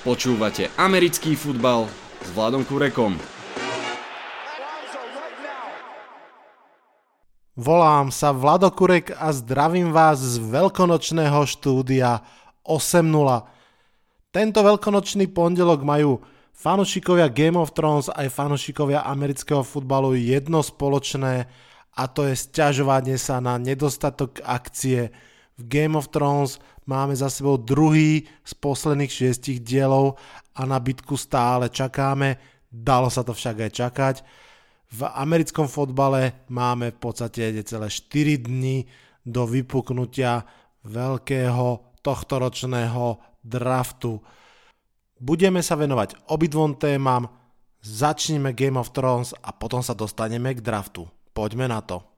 Počúvate americký futbal s Vladom Kurekom. Volám sa Vlado Kurek a zdravím vás z veľkonočného štúdia 8.0. Tento veľkonočný pondelok majú fanúšikovia Game of Thrones aj fanúšikovia amerického futbalu jedno spoločné a to je sťažovanie sa na nedostatok akcie. V Game of Thrones máme za sebou druhý z posledných šiestich dielov a na bitku stále čakáme, dalo sa to však aj čakať. V americkom fotbale máme v podstate celé 4 dni do vypuknutia veľkého tohtoročného draftu. Budeme sa venovať obidvom témam, začneme Game of Thrones a potom sa dostaneme k draftu. Poďme na to.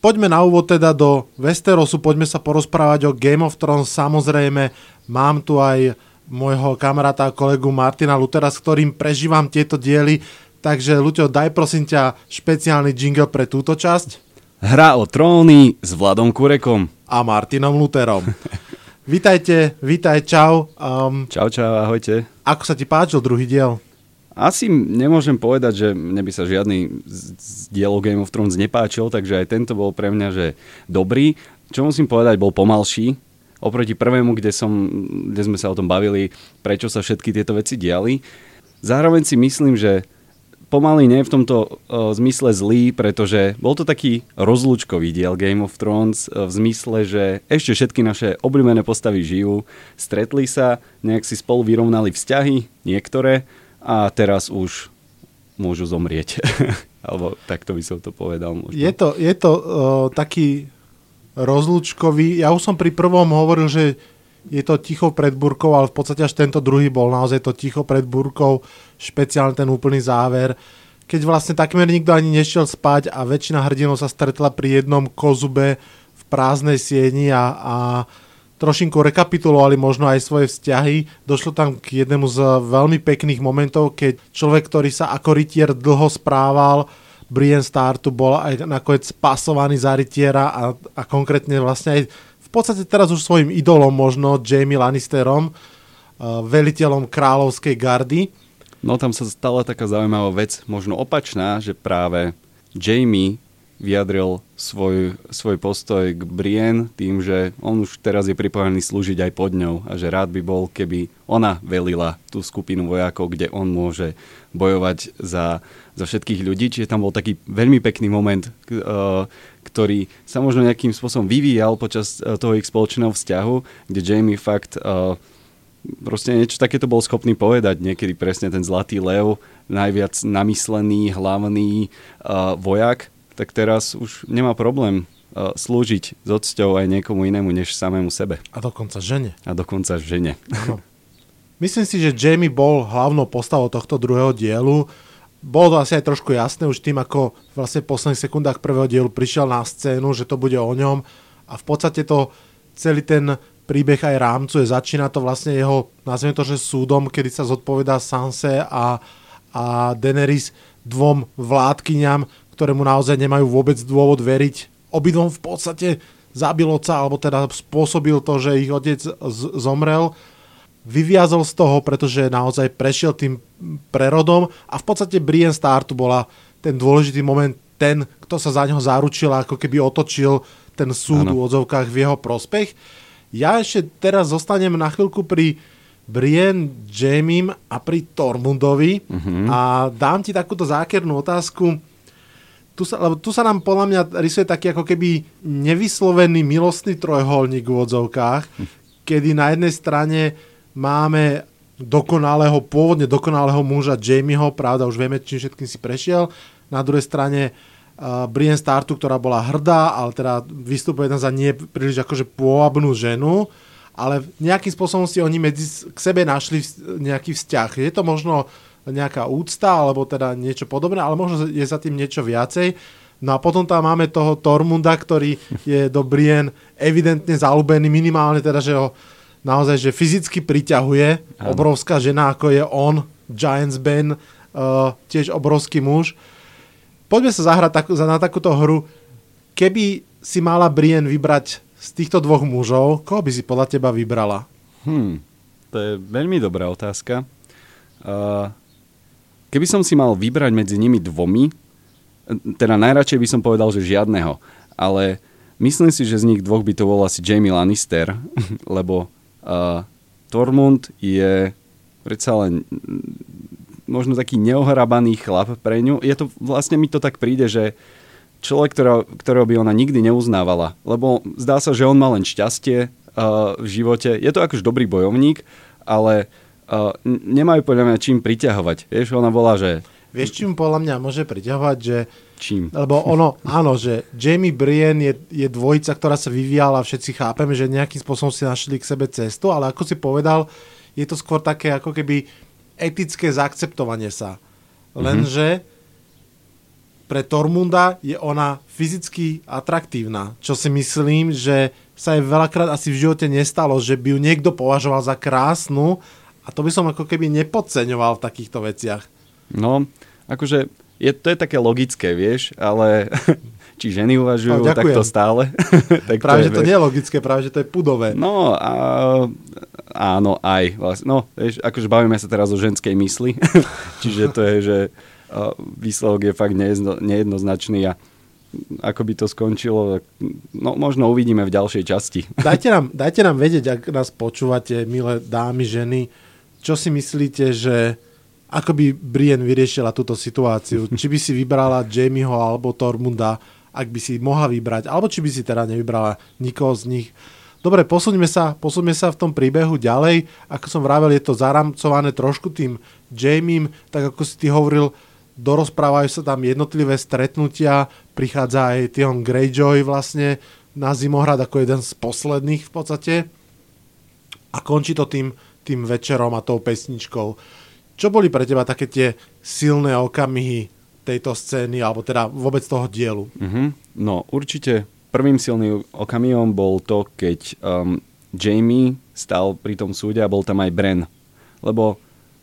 Poďme na úvod teda do Westerosu, poďme sa porozprávať o Game of Thrones. Samozrejme, mám tu aj môjho kamaráta a kolegu Martina Lutera, s ktorým prežívam tieto diely. Takže, Luťo, daj prosím ťa špeciálny jingle pre túto časť. Hra o tróny s Vladom Kurekom. A Martinom Luterom. vítajte, vítaj, čau. Um, čau, čau, ahojte. Ako sa ti páčil druhý diel? Asi nemôžem povedať, že mne by sa žiadny z dielov Game of Thrones nepáčil, takže aj tento bol pre mňa že dobrý. Čo musím povedať, bol pomalší, oproti prvému, kde, som, kde sme sa o tom bavili, prečo sa všetky tieto veci diali. Zároveň si myslím, že pomaly nie v tomto uh, zmysle zlý, pretože bol to taký rozlúčkový diel Game of Thrones uh, v zmysle, že ešte všetky naše obľúbené postavy žijú, stretli sa, nejak si spolu vyrovnali vzťahy, niektoré, a teraz už môžu zomrieť. Alebo takto by som to povedal. Možno. Je to, je to uh, taký rozlúčkový. Ja už som pri prvom hovoril, že je to ticho pred burkou, ale v podstate až tento druhý bol naozaj to ticho pred burkou, špeciálne ten úplný záver. Keď vlastne takmer nikto ani nešiel spať a väčšina hrdinov sa stretla pri jednom kozube v prázdnej sieni a, a trošinku rekapitulovali možno aj svoje vzťahy. Došlo tam k jednému z veľmi pekných momentov, keď človek, ktorý sa ako rytier dlho správal, Brian Star tu bol aj nakoniec pasovaný za rytiera a, a konkrétne vlastne aj v podstate teraz už svojim idolom možno Jamie Lannisterom, uh, veliteľom kráľovskej gardy. No tam sa stala taká zaujímavá vec, možno opačná, že práve Jamie vyjadril svoj, svoj postoj k Brienne tým, že on už teraz je pripravený slúžiť aj pod ňou a že rád by bol, keby ona velila tú skupinu vojakov, kde on môže bojovať za, za všetkých ľudí. Čiže tam bol taký veľmi pekný moment, uh, ktorý sa možno nejakým spôsobom vyvíjal počas uh, toho ich spoločného vzťahu, kde Jamie fakt uh, proste niečo takéto bol schopný povedať. Niekedy presne ten zlatý lev, najviac namyslený, hlavný uh, vojak, tak teraz už nemá problém uh, slúžiť s odsťou aj niekomu inému než samému sebe. A dokonca žene. A dokonca žene. Ano. Myslím si, že Jamie bol hlavnou postavou tohto druhého dielu. Bolo to asi aj trošku jasné už tým, ako vlastne v posledných sekundách prvého dielu prišiel na scénu, že to bude o ňom a v podstate to celý ten príbeh aj rámcuje. Začína to vlastne jeho, nazvime to, že súdom, kedy sa zodpovedá Sanse a, a Daenerys dvom vládkyňam, ktoré mu naozaj nemajú vôbec dôvod veriť. Obidvom v podstate zabil oca, alebo teda spôsobil to, že ich otec z- zomrel. Vyviazol z toho, pretože naozaj prešiel tým prerodom a v podstate Brienne Star tu bola ten dôležitý moment, ten, kto sa za neho zaručil ako keby otočil ten súd v odzovkách v jeho prospech. Ja ešte teraz zostanem na chvíľku pri Brienne, Jamiem a pri Tormundovi uh-huh. a dám ti takúto zákernú otázku tu sa, lebo tu sa nám podľa mňa rysuje taký ako keby nevyslovený milostný trojholník v odzovkách, kedy na jednej strane máme dokonalého, pôvodne dokonalého muža Jamieho, pravda, už vieme, čím všetkým si prešiel. Na druhej strane uh, Brienne Startu, ktorá bola hrdá, ale teda vystupuje tam za nie príliš akože pôvabnú ženu, ale nejakým spôsobom si oni medzi k sebe našli nejaký vzťah. Je to možno nejaká úcta, alebo teda niečo podobné, ale možno je za tým niečo viacej. No a potom tam máme toho Tormunda, ktorý je do Brien evidentne zalúbený, minimálne teda, že ho naozaj že fyzicky priťahuje. Ano. Obrovská žena, ako je on, Giants Ben, uh, tiež obrovský muž. Poďme sa zahrať tak, na takúto hru. Keby si mala Brien vybrať z týchto dvoch mužov, koho by si podľa teba vybrala? Hmm, to je veľmi dobrá otázka. Uh, keby som si mal vybrať medzi nimi dvomi, teda najradšej by som povedal, že žiadneho, ale myslím si, že z nich dvoch by to bol asi Jamie Lannister, lebo uh, Tormund je predsa len možno taký neohrabaný chlap pre ňu. Je to, vlastne mi to tak príde, že človek, ktorého, ktorého by ona nikdy neuznávala. Lebo zdá sa, že on má len šťastie uh, v živote. Je to akož dobrý bojovník, ale uh, nemajú podľa mňa čím priťahovať. Vieš, ona bola, že... Vieš, čím podľa mňa môže priťahovať, že... Čím? Lebo ono, áno, že Jamie Brienne je, je dvojica, ktorá sa vyvíjala, všetci chápeme, že nejakým spôsobom si našli k sebe cestu, ale ako si povedal, je to skôr také ako keby etické zaakceptovanie sa. Lenže pre Tormunda je ona fyzicky atraktívna, čo si myslím, že sa jej veľakrát asi v živote nestalo, že by ju niekto považoval za krásnu a to by som ako keby nepodceňoval v takýchto veciach. No, akože je, to je také logické, vieš, ale či ženy uvažujú No, takto stále. tak Práve, to že to nie je logické, práve, že to je pudové. No, a, áno, aj. Vlastne, no, vieš, akože bavíme sa teraz o ženskej mysli, čiže to je, že a, výsledok je fakt nejedno, nejednoznačný a ako by to skončilo, no možno uvidíme v ďalšej časti. Dajte nám, dajte nám vedieť, ak nás počúvate, milé dámy, ženy, čo si myslíte, že ako by Brienne vyriešila túto situáciu? Či by si vybrala Jamieho alebo Tormunda, ak by si mohla vybrať, alebo či by si teda nevybrala nikoho z nich. Dobre, posuňme sa, posuňme sa v tom príbehu ďalej. Ako som vravel, je to zaramcované trošku tým Jamiem, tak ako si ty hovoril, dorozprávajú sa tam jednotlivé stretnutia, prichádza aj Tion Greyjoy vlastne na Zimohrad ako jeden z posledných v podstate a končí to tým, tým večerom a tou pesničkou. Čo boli pre teba také tie silné okamihy tejto scény, alebo teda vôbec toho dielu? Uh-huh. No, určite prvým silným okamihom bol to, keď um, Jamie stal pri tom súde a bol tam aj Bren. Lebo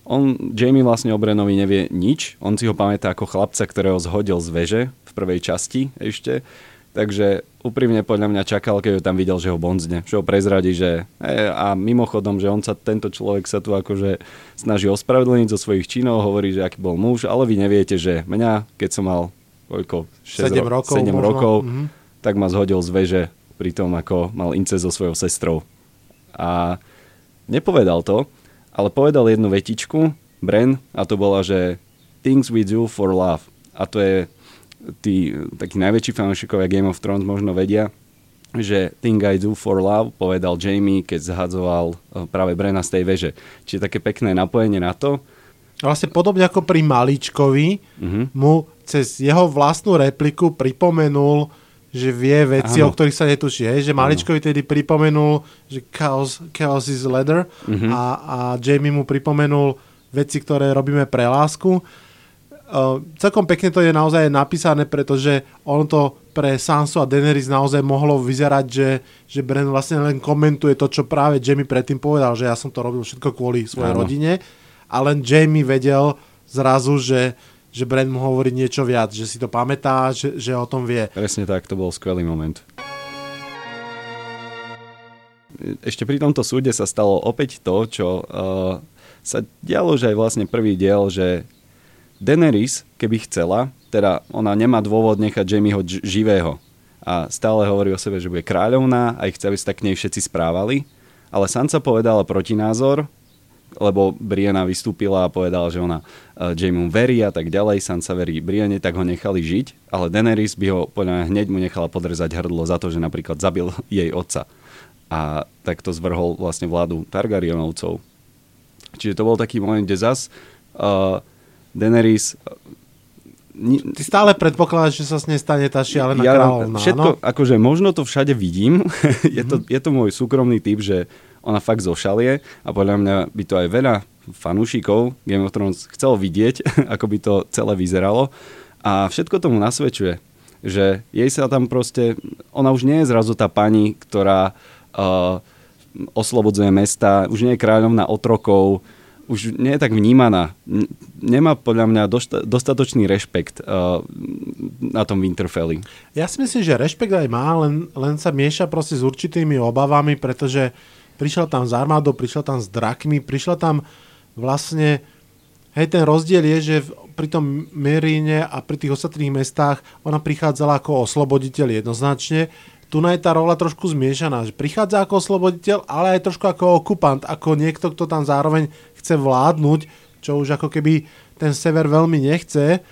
on, Jamie vlastne o Brenovi nevie nič, on si ho pamätá ako chlapca, ktorého zhodil z veže v prvej časti ešte, takže úprimne podľa mňa čakal, keď ho tam videl, že ho bonzne, že ho prezradí, že e, a mimochodom, že on sa, tento človek sa tu akože snaží ospravedlniť zo svojich činov, hovorí, že aký bol muž, ale vy neviete, že mňa, keď som mal koľko, 6 7 ro- rokov, 7 možno. rokov Mhm. tak ma zhodil z veže pri tom, ako mal incest so svojou sestrou. A nepovedal to, ale povedal jednu vetičku, Bren, a to bola, že things we do for love. A to je, tí takí najväčší fanúšikovia Game of Thrones možno vedia, že thing I do for love povedal Jamie, keď zhadzoval eh, práve Brena z tej veže. Čiže také pekné napojenie na to. Vlastne podobne ako pri Maličkovi, Mhm. mu cez jeho vlastnú repliku pripomenul, že vie veci, Áno. o ktorých sa netuší. Hej? Že Maličkovi tedy pripomenul, že chaos, chaos is leather Mhm. a, a Jamie mu pripomenul veci, ktoré robíme pre lásku. Uh, celkom pekne to je naozaj napísané, pretože on to pre Sansu a Daenerys naozaj mohlo vyzerať, že, že Bren vlastne len komentuje to, čo práve Jamie predtým povedal, že ja som to robil všetko kvôli svojej Áno. rodine a len Jamie vedel zrazu, že, že Bren mu hovorí niečo viac, že si to pamätá, že, že o tom vie. Presne tak, to bol skvelý moment. Ešte pri tomto súde sa stalo opäť to, čo uh, sa dialo, že aj vlastne prvý diel, že Daenerys, keby chcela, teda ona nemá dôvod nechať Jamieho ž- živého. A stále hovorí o sebe, že bude kráľovná a ich chce, sa tak k nej všetci správali, ale Sansa povedala protinázor, lebo Brienne vystúpila a povedala, že ona uh, Jamie verí a tak ďalej, Sansa verí Brienne, tak ho nechali žiť, ale Daenerys by ho podľa hneď mu nechala podrezať hrdlo za to, že napríklad zabil jej otca. A takto zvrhol vlastne vládu Targaryenovcov. Čiže to bol taký moment, kde zas uh, Daenerys ni- Ty stále predpokladáš, že sa s nej stane tá šialená ja kráľovná, všetko, no? akože možno to všade vidím, je, to, je to môj súkromný typ, že ona fakt zošalie a podľa mňa by to aj veľa fanúšikov Game of Thrones chcelo vidieť, ako by to celé vyzeralo. A všetko tomu nasvedčuje, že jej sa tam proste, ona už nie je zrazu tá pani, ktorá uh, oslobodzuje mesta, už nie je kráľovná otrokov, už nie je tak vnímaná. Nemá podľa mňa dostatočný rešpekt uh, na tom Winterfelli. Ja si myslím, že rešpekt aj má, len, len sa mieša proste s určitými obavami, pretože prišiel tam s armádou, prišiel tam s drakmi, prišiel tam vlastne Hej, ten rozdiel je, že pri tom Meríne a pri tých ostatných mestách ona prichádzala ako osloboditeľ jednoznačne. Tu je tá rola trošku zmiešaná, že prichádza ako osloboditeľ, ale aj trošku ako okupant, ako niekto, kto tam zároveň chce vládnuť, čo už ako keby ten sever veľmi nechce.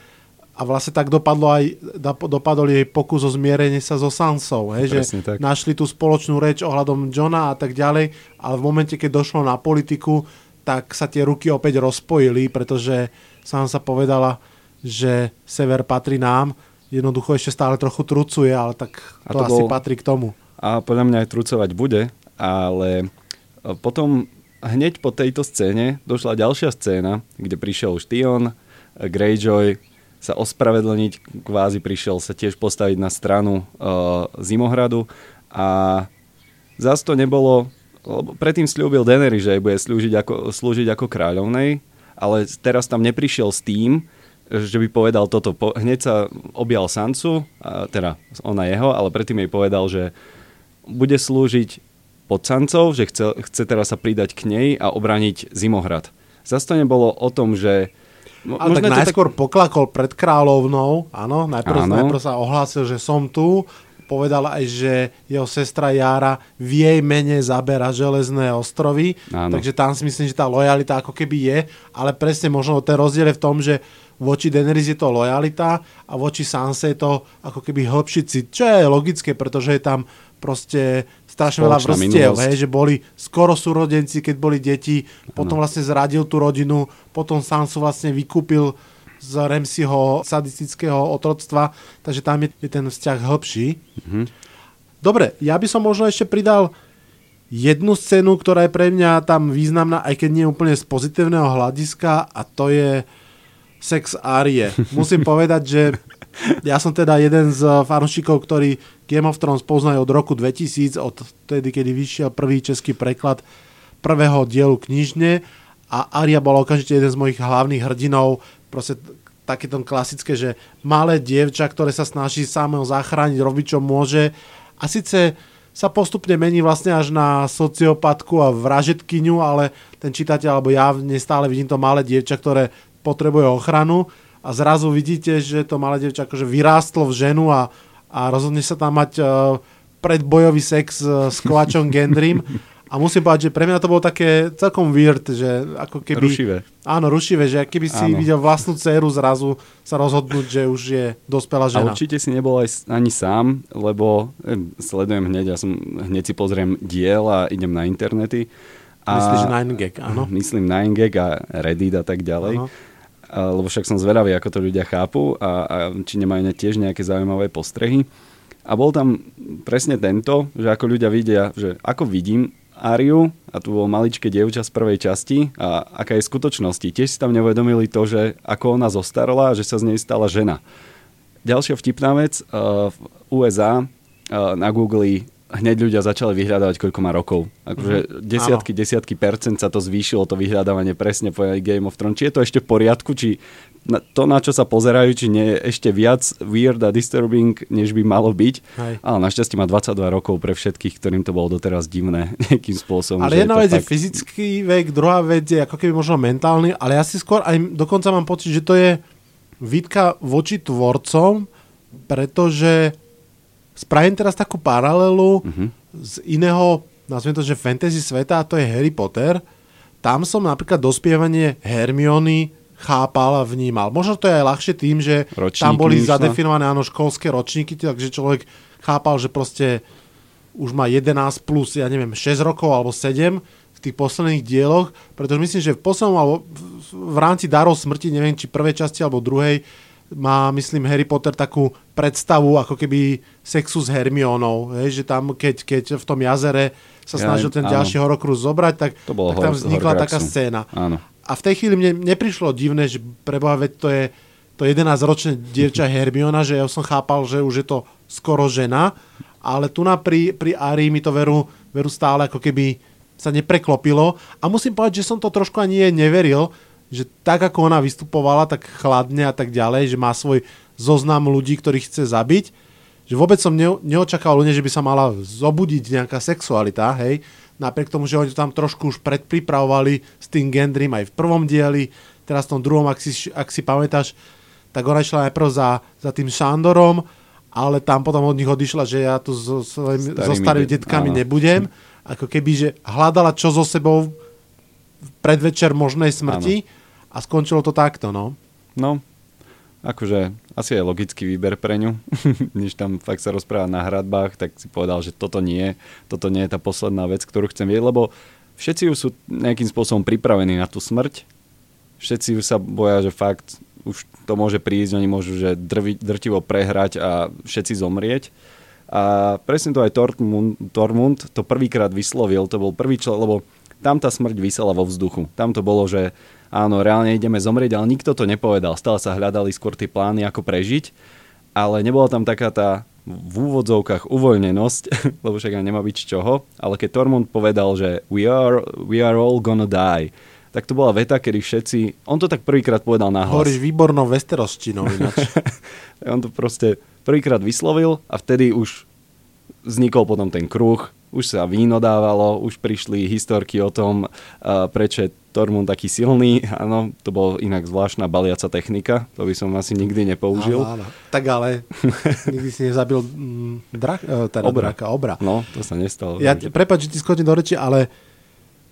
A vlastne tak dopadlo aj, dopadol jej pokus o zmierenie sa so Sansou, hej, že tak. našli tú spoločnú reč ohľadom Johna a tak ďalej, ale v momente, keď došlo na politiku, tak sa tie ruky opäť rozpojili, pretože sám sa povedala, že sever patrí nám, jednoducho ešte stále trochu trucuje, ale tak to, to asi bol... patrí k tomu. A podľa mňa aj trucovať bude, ale e, potom hneď po tejto scéne došla ďalšia scéna, kde prišiel už Tion, Greyjoy sa ospravedlniť, kvázi prišiel sa tiež postaviť na stranu uh, Zimohradu a zase to nebolo lebo predtým slúbil Denery, že jej bude slúžiť ako, slúžiť ako kráľovnej, ale teraz tam neprišiel s tým, že by povedal toto. Po, hneď sa objal Sansu, a teda ona jeho, ale predtým jej povedal, že bude slúžiť pod Sancov, že chce, chce teraz sa pridať k nej a obraniť Zimohrad. Zase to nebolo o tom, že ale tak najskôr tak... poklakol pred kráľovnou, áno, najprv, áno. najprv sa ohlásil, že som tu povedal aj, že jeho sestra Jara v jej mene zabera železné ostrovy, Áno. takže tam si myslím, že tá lojalita ako keby je, ale presne možno ten rozdiel je v tom, že voči Daenerys je to lojalita a voči Sanse je to ako keby hĺbší cit, čo je logické, pretože je tam proste strašne veľa vrstiev, hej, že boli skoro súrodenci, keď boli deti, potom vlastne zradil tú rodinu, potom Sansu vlastne vykúpil z Remsiho sadistického otroctva, takže tam je, je ten vzťah hĺbší. Mm-hmm. Dobre, ja by som možno ešte pridal jednu scénu, ktorá je pre mňa tam významná, aj keď nie úplne z pozitívneho hľadiska a to je sex Arie. Musím povedať, že ja som teda jeden z fanúšikov, ktorý Game of Thrones poznajú od roku 2000, od tedy, kedy vyšiel prvý český preklad prvého dielu knižne. A Aria bola okamžite jeden z mojich hlavných hrdinov, proste také to klasické, že malé dievča, ktoré sa snaží samého zachrániť, robiť čo môže. A síce sa postupne mení vlastne až na sociopatku a vražetkyňu, ale ten čitateľ, alebo ja nestále vidím to malé dievča, ktoré potrebuje ochranu a zrazu vidíte, že to malé dievča akože vyrástlo v ženu a, a rozhodne sa tam mať uh, predbojový sex uh, s kovačom Gendrym a musím povedať, že pre mňa to bolo také celkom weird, že ako keby... Rušivé. Áno, rušivé, že keby si áno. videl vlastnú dceru zrazu sa rozhodnúť, že už je dospelá žena. A určite si nebol aj ani sám, lebo eh, sledujem hneď, ja som hneď si pozriem diel a idem na internety. A, Myslíš 9gag, áno? Myslím 9gag a Reddit a tak ďalej. Áno. Lebo však som zvedavý, ako to ľudia chápu a, a či nemajú tiež nejaké zaujímavé postrehy. A bol tam presne tento, že ako ľudia vidia, že ako vidím Ariu a tu bol maličké dievča z prvej časti a aká je skutočnosti. Tiež si tam neuvedomili to, že ako ona zostarla a že sa z nej stala žena. Ďalšia vtipná vec, uh, v USA uh, na Google hneď ľudia začali vyhľadávať, koľko má rokov. Akože mm-hmm. desiatky, Áno. desiatky percent sa to zvýšilo, to vyhľadávanie presne po Game of Thrones. Či je to ešte v poriadku, či na to, na čo sa pozerajú, či nie je ešte viac weird a disturbing, než by malo byť. Hej. Ale našťastie má 22 rokov pre všetkých, ktorým to bolo doteraz divné nejakým spôsobom. Ale jedna je vec fakt... je fyzický vek, druhá vec je ako keby možno mentálny, ale ja si skôr aj dokonca mám pocit, že to je výtka voči tvorcom, pretože spravím teraz takú paralelu uh-huh. z iného, nazviem to, že fantasy sveta, a to je Harry Potter. Tam som napríklad dospievanie Hermiony chápal a vnímal. Možno to je aj ľahšie tým, že Ročníky tam boli myšla. zadefinované áno, školské ročníky, takže človek chápal, že proste už má 11 plus, ja neviem, 6 rokov alebo 7 v tých posledných dieloch, pretože myslím, že v poslednom alebo v rámci darov smrti, neviem, či prvej časti alebo druhej, má, myslím, Harry Potter takú predstavu ako keby sexu s Hermionou, hej, že tam, keď, keď v tom jazere sa snažil ten áno. ďalší horokrus zobrať, tak, tak tam vznikla taká scéna. Áno a v tej chvíli mne neprišlo divné, že preboha, veď to je to 11-ročné dievča Hermiona, že ja som chápal, že už je to skoro žena, ale tu na pri, pri Ari mi to veru, veru stále ako keby sa nepreklopilo a musím povedať, že som to trošku ani neveril, že tak ako ona vystupovala, tak chladne a tak ďalej, že má svoj zoznam ľudí, ktorých chce zabiť, že vôbec som ne, neočakával ľudia, že by sa mala zobudiť nejaká sexualita, hej, napriek tomu, že oni to tam trošku už predpripravovali s tým Gendrym aj v prvom dieli, teraz v tom druhom, ak si, ak si pamätáš, tak ona išla najprv za, za tým Šandorom, ale tam potom od nich odišla, že ja tu so, svojim, starými, so starými detkami áno. nebudem. Ako keby, že hľadala čo so sebou v predvečer možnej smrti áno. A skončilo to takto, no. No, akože asi je logický výber pre ňu. Než tam fakt sa rozpráva na hradbách, tak si povedal, že toto nie, toto nie je tá posledná vec, ktorú chcem vidieť, lebo všetci už sú nejakým spôsobom pripravení na tú smrť. Všetci už sa boja, že fakt už to môže prísť, oni môžu že drvi, drtivo prehrať a všetci zomrieť. A presne to aj Tormund, Tormund to prvýkrát vyslovil, to bol prvý človek, lebo tam tá smrť vysela vo vzduchu. Tam to bolo, že áno, reálne ideme zomrieť, ale nikto to nepovedal. Stále sa hľadali skôr tie plány, ako prežiť, ale nebola tam taká tá v úvodzovkách uvoľnenosť, lebo však nemá byť z čoho, ale keď Tormund povedal, že we are, we are all gonna die, tak to bola veta, kedy všetci... On to tak prvýkrát povedal na hlas. Hovoríš výbornou vesterosčinou ináč. on to proste prvýkrát vyslovil a vtedy už vznikol potom ten kruh, už sa víno dávalo, už prišli historky o tom, uh, prečo je Tormund taký silný. Áno, to bol inak zvláštna baliaca technika, to by som asi nikdy nepoužil. Áno, áno. Tak ale nikdy si nezabil mm, drak, uh, teda obra. draka, obra. No, to sa nestalo. Ja, prepáč, že ti skočím do reči, ale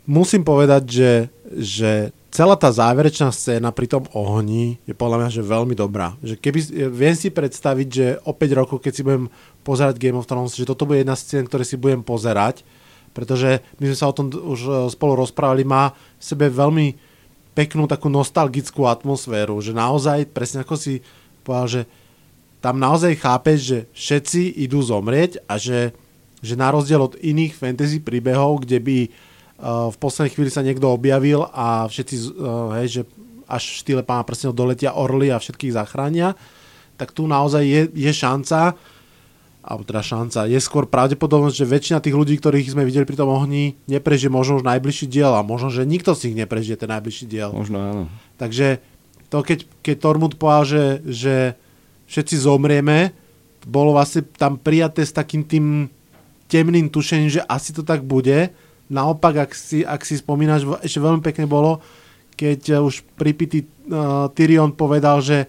musím povedať, že, že celá tá záverečná scéna pri tom ohni je podľa mňa že veľmi dobrá. Že keby, viem si predstaviť, že o 5 rokov, keď si budem pozerať Game of Thrones, že toto bude jedna z scén, ktoré si budem pozerať, pretože my sme sa o tom už e, spolu rozprávali, má v sebe veľmi peknú takú nostalgickú atmosféru, že naozaj, presne ako si povedal, že tam naozaj chápeš, že všetci idú zomrieť a že, že na rozdiel od iných fantasy príbehov, kde by v poslednej chvíli sa niekto objavil a všetci, eh, hej, že až v štýle pána prstenov doletia orly a všetkých zachránia, tak tu naozaj je, je šanca, alebo teda šanca, je skôr pravdepodobnosť, že väčšina tých ľudí, ktorých sme videli pri tom ohni, neprežije možno už najbližší diel a možno, že nikto z nich neprežije ten najbližší diel. Možno áno. Takže to, keď, keď Tormund povedal, že, že všetci zomrieme, bolo vlastne tam prijaté s takým tým temným tušením, že asi to tak bude, Naopak, ak si, ak si spomínaš, ešte veľmi pekne bolo, keď eh, už pripitý uh, Tyrion povedal, že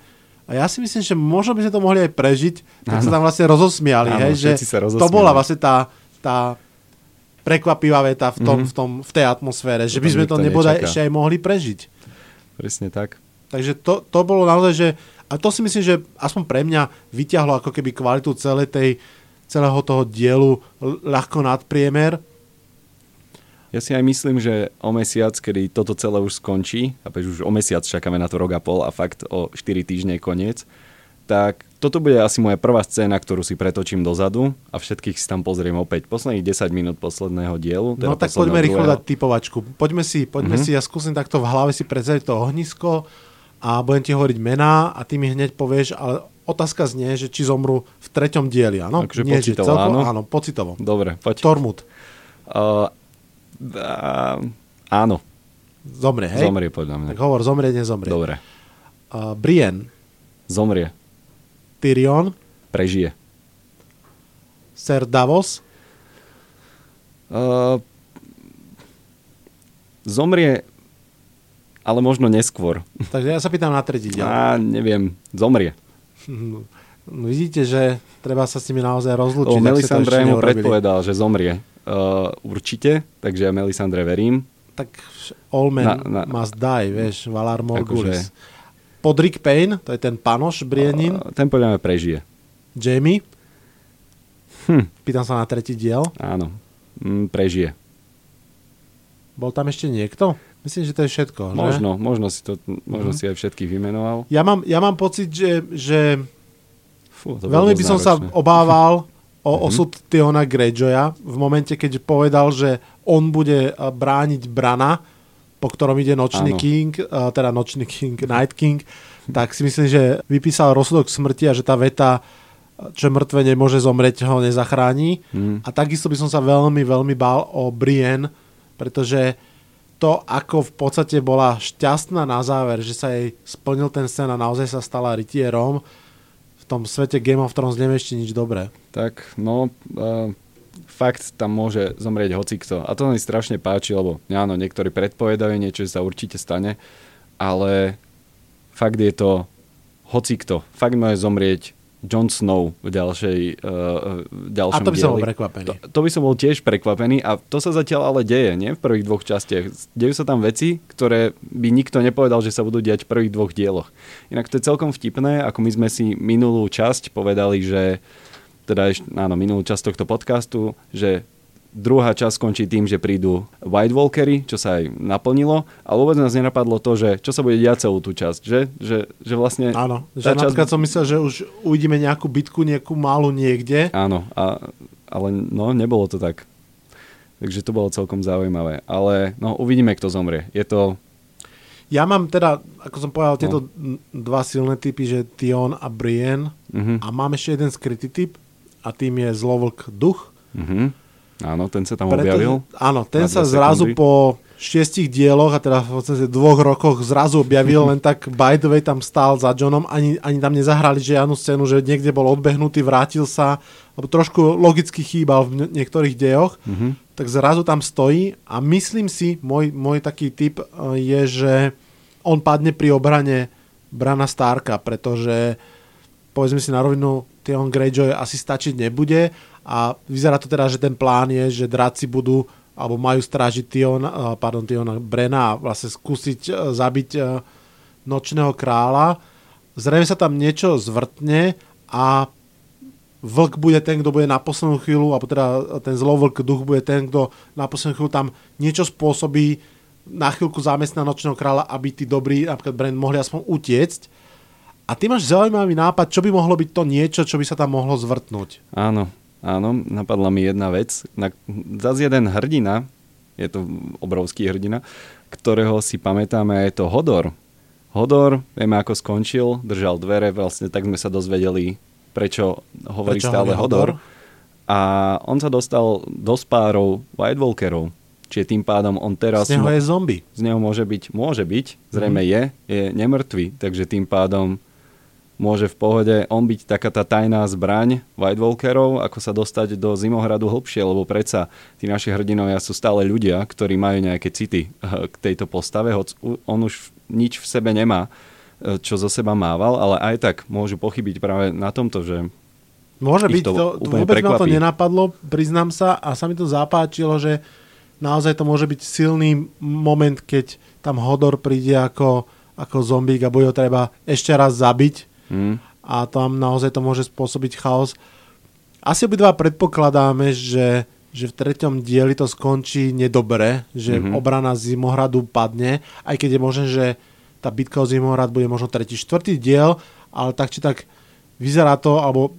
a ja si myslím, že možno by sme to mohli aj prežiť, tak ano. sa tam vlastne rozosmiali, ano, hej, že to bola vlastne tá, tá prekvapivá veta v, tom, mm-hmm. v, tom, v tej atmosfére, že by sme to nebodaj ešte aj mohli prežiť. Presne tak. Takže to, to bolo naozaj, že a to si myslím, že aspoň pre mňa vyťahlo ako keby kvalitu celej tej, celého toho dielu ľahko nadpriemer ja si aj myslím, že o mesiac, kedy toto celé už skončí, a už o mesiac čakáme na to rok a pol a fakt o 4 týždne koniec, tak toto bude asi moja prvá scéna, ktorú si pretočím dozadu a všetkých si tam pozriem opäť. Posledných 10 minút posledného dielu. Teda no tak poďme rýchlo dať typovačku. Poďme si, poďme mm-hmm. si, ja skúsim takto v hlave si predstaviť to ohnisko a budem ti hovoriť mená a ty mi hneď povieš, ale otázka znie, že či zomru v treťom dieli, áno? Takže Nie, pocitovo, celko, áno? Áno, pocitovo. Dobre, poď. Tormut. Uh, Áno. Zomrie, hej? Zomrie podľa mňa. Tak hovor, zomrie, nezomrie. Dobre. Uh, Brienne. Zomrie. Tyrion. Prežije. Ser Davos. Uh, zomrie, ale možno neskôr. Takže ja sa pýtam na tretí diel. A neviem, zomrie. No, vidíte, že treba sa s nimi naozaj rozlúčiť. O Melisandre mu predpovedal, že zomrie. Uh, určite, takže ja Melisandre verím. Tak all men na, na, must die, vieš, Valar Morgulis. Akože... Podrick Payne, to je ten panoš Brienin. Uh, ten podľa mňa prežije. Jamie. Hm. Pýtam sa na tretí diel. Áno, mm, prežije. Bol tam ešte niekto? Myslím, že to je všetko. Možno, že? možno si, to, možno mm-hmm. si aj všetkých vymenoval. Ja mám, ja mám pocit, že, že Fú, veľmi by som náročné. sa obával o mm-hmm. osud Tiona Greyjoya v momente, keď povedal, že on bude brániť Brana, po ktorom ide Nočný Áno. King, teda Nočný King, Night King, tak si myslím, že vypísal rozsudok smrti a že tá veta čo mŕtve nemôže zomrieť, ho nezachráni. Mm. A takisto by som sa veľmi, veľmi bál o Brienne, pretože to, ako v podstate bola šťastná na záver, že sa jej splnil ten sen a naozaj sa stala rytierom, tom svete Game of Thrones nevie ešte nič dobré. Tak, no, uh, fakt tam môže zomrieť hocikto. A to mi strašne páči, lebo áno, niektorí predpovedajú niečo, že sa určite stane, ale fakt je to hocikto. Fakt môže zomrieť Jon Snow v ďalšej, uh, ďalšom A to by dieli. som bol prekvapený. To, to by som bol tiež prekvapený a to sa zatiaľ ale deje, nie? V prvých dvoch častiach. Dejú sa tam veci, ktoré by nikto nepovedal, že sa budú diať v prvých dvoch dieloch. Inak to je celkom vtipné, ako my sme si minulú časť povedali, že teda ešte, áno, minulú časť tohto podcastu, že druhá časť skončí tým, že prídu White Walkery, čo sa aj naplnilo, ale vôbec nás nenapadlo to, že čo sa bude diať celú tú časť, že, že, že vlastne... Áno, že časť- napríklad som myslel, že už uvidíme nejakú bitku, nejakú malú niekde. Áno, a, ale no, nebolo to tak. Takže to bolo celkom zaujímavé. Ale no, uvidíme, kto zomrie. Je to... Ja mám teda, ako som povedal, No. tieto dva silné typy, že Tion a Brienne. Mhm, A mám ešte jeden skrytý typ a tým je zlovlk duch. mhm. Áno, ten sa tam Pretože- objavil. Áno, ten sa zrazu sekundy. po šiestich dieloch a teda v podstate dvoch rokoch zrazu objavil, len tak by the way tam stál za Johnom, ani, ani tam nezahrali žiadnu scénu, že niekde bol odbehnutý, vrátil sa, lebo trošku logicky chýbal v niektorých dejoch, Mhm. tak zrazu tam stojí a myslím si, môj, môj taký tip eh, je, že on padne pri obrane Brana Starka, pretože povedzme si na rovinu, Theon Greyjoy asi stačiť nebude a vyzerá to teda, že ten plán je, že draci budú alebo majú strážiť Tion, eh, pardon, Tiona Brena a vlastne skúsiť eh, zabiť eh, nočného kráľa. Zrejme sa tam niečo zvrtne a vlk bude ten, kto bude na poslednú chvíľu, alebo teda ten zlovlk duch bude ten, kto na poslednú chvíľu tam niečo spôsobí, na chvíľku zamestná nočného kráľa, aby tí dobrí, napríklad Bren, mohli aspoň utiecť. A ty máš zaujímavý nápad, čo by mohlo byť to niečo, čo by sa tam mohlo zvrtnúť. Áno, áno, napadla mi jedna vec. Na, zase jeden hrdina, je to obrovský hrdina, ktorého si pamätáme, je to Hodor. Hodor, vieme ako skončil, držal dvere, vlastne tak sme sa dozvedeli, prečo hovorí Prečo stále Hodor. Hodor? A on sa dostal do spárov White Walkerov. Čiže tým pádom on teraz... Z neho je zombie. z neho môže byť, môže byť, zrejme je, je nemrtvý, takže tým pádom môže v pohode on byť taká tá tajná zbraň White Walkerov, ako sa dostať do Zimohradu hlbšie, lebo predsa tí naši hrdinovia sú stále ľudia, ktorí majú nejaké city eh, k tejto postave, hoď u- on už nič v sebe nemá, eh, čo zo seba mával, ale aj tak môžu pochybiť práve na tomto, že Môže byť, to to, vôbec ma to prekvapí. nenapadlo, priznám sa, a sa mi to zapáčilo, že naozaj to môže byť silný moment, keď tam Hodor príde ako, ako zombík a bude ho treba ešte raz zabiť hm, a tam naozaj to môže spôsobiť chaos. Asi obidva predpokladáme, že, že v treťom dieli to skončí nedobre, že Mhm. mm-hmm. obrana Zimohradu padne, aj keď je možné, že tá bitka o Zimohrad bude možno tretí, štvrtý diel, ale tak či tak vyzerá to, alebo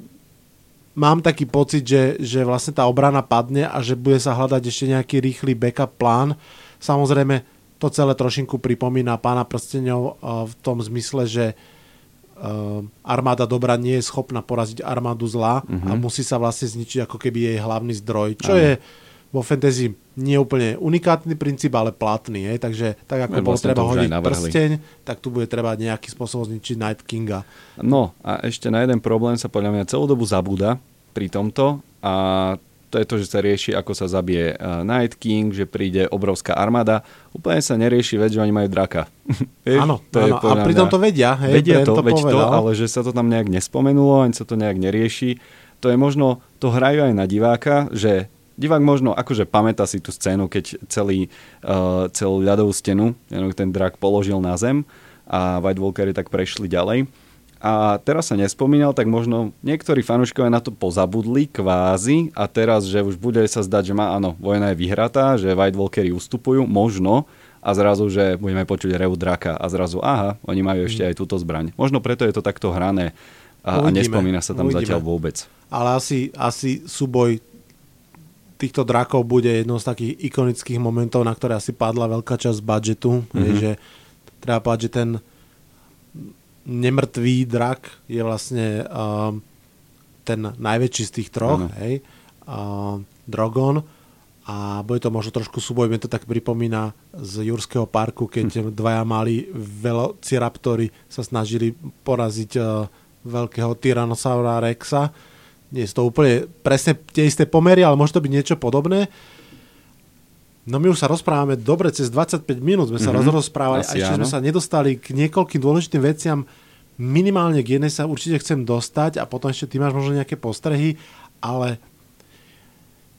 mám taký pocit, že, že vlastne tá obrana padne a že bude sa hľadať ešte nejaký rýchly backup plán. Samozrejme, to celé trošinku pripomína pána prstenov eh, v tom zmysle, že armáda dobra nie je schopná poraziť armádu zla Mhm. a musí sa vlastne zničiť ako keby jej hlavný zdroj, čo Áno. je vo fantasy nie úplne unikátny princíp, ale platný. Hej? Takže tak ako No, bolo vlastne treba aj hodiť prsteň, tak tu bude treba nejaký spôsob zničiť Night Kinga. No a ešte na jeden problém sa podľa mňa celú dobu zabúda pri tomto a to je to, že sa rieši, ako sa zabije uh, Night King, že príde obrovská armáda. Úplne sa nerieši vec, že oni majú draka. Áno, to je áno a podľa pritom to vedia. Hej, Vedia to, to veď to, ale že sa to tam nejak nespomenulo, ani sa to nejak nerieši. To je možno, to hrajú aj na diváka, že divák možno akože pamätá si tú scénu, keď celý, uh, celú ľadovú stenu, ten drak položil na zem a White Walkery tak prešli ďalej. A teraz sa nespomínal, tak možno niektorí fanúškovia na to pozabudli kvázi a teraz, že už bude sa zdať, že má áno, vojna je vyhratá, že White Walkery ustupujú, možno, a zrazu, že budeme počuť revu draka a zrazu, aha, oni majú ešte aj túto zbraň. Možno preto je to takto hrané a, a Uvidíme, nespomína sa tam uvidíme. zatiaľ vôbec. ale asi, asi súboj týchto drakov bude jednou z takých ikonických momentov, na ktoré asi padla veľká časť budžetu. Mm-hmm. Je, že treba povedať, že ten nemrtvý drak je vlastne um, ten najväčší z tých troch, Áno. hej, uh, Drogon. a bude to možno trošku súboj, mi to tak pripomína z Jurského parku, keď hm. dvaja mali velociraptory sa snažili poraziť uh, veľkého Tyrannosaura Rexa. Nie sú to úplne presne tie isté pomery, ale môže to byť niečo podobné. No my už sa rozprávame dobre, cez 25 minút sme sa mm-hmm. rozprávali a ešte áno. sme sa nedostali k niekoľkým dôležitým veciam. Minimálne k jednej sa určite chcem dostať a potom ešte ty máš možno nejaké postrehy, ale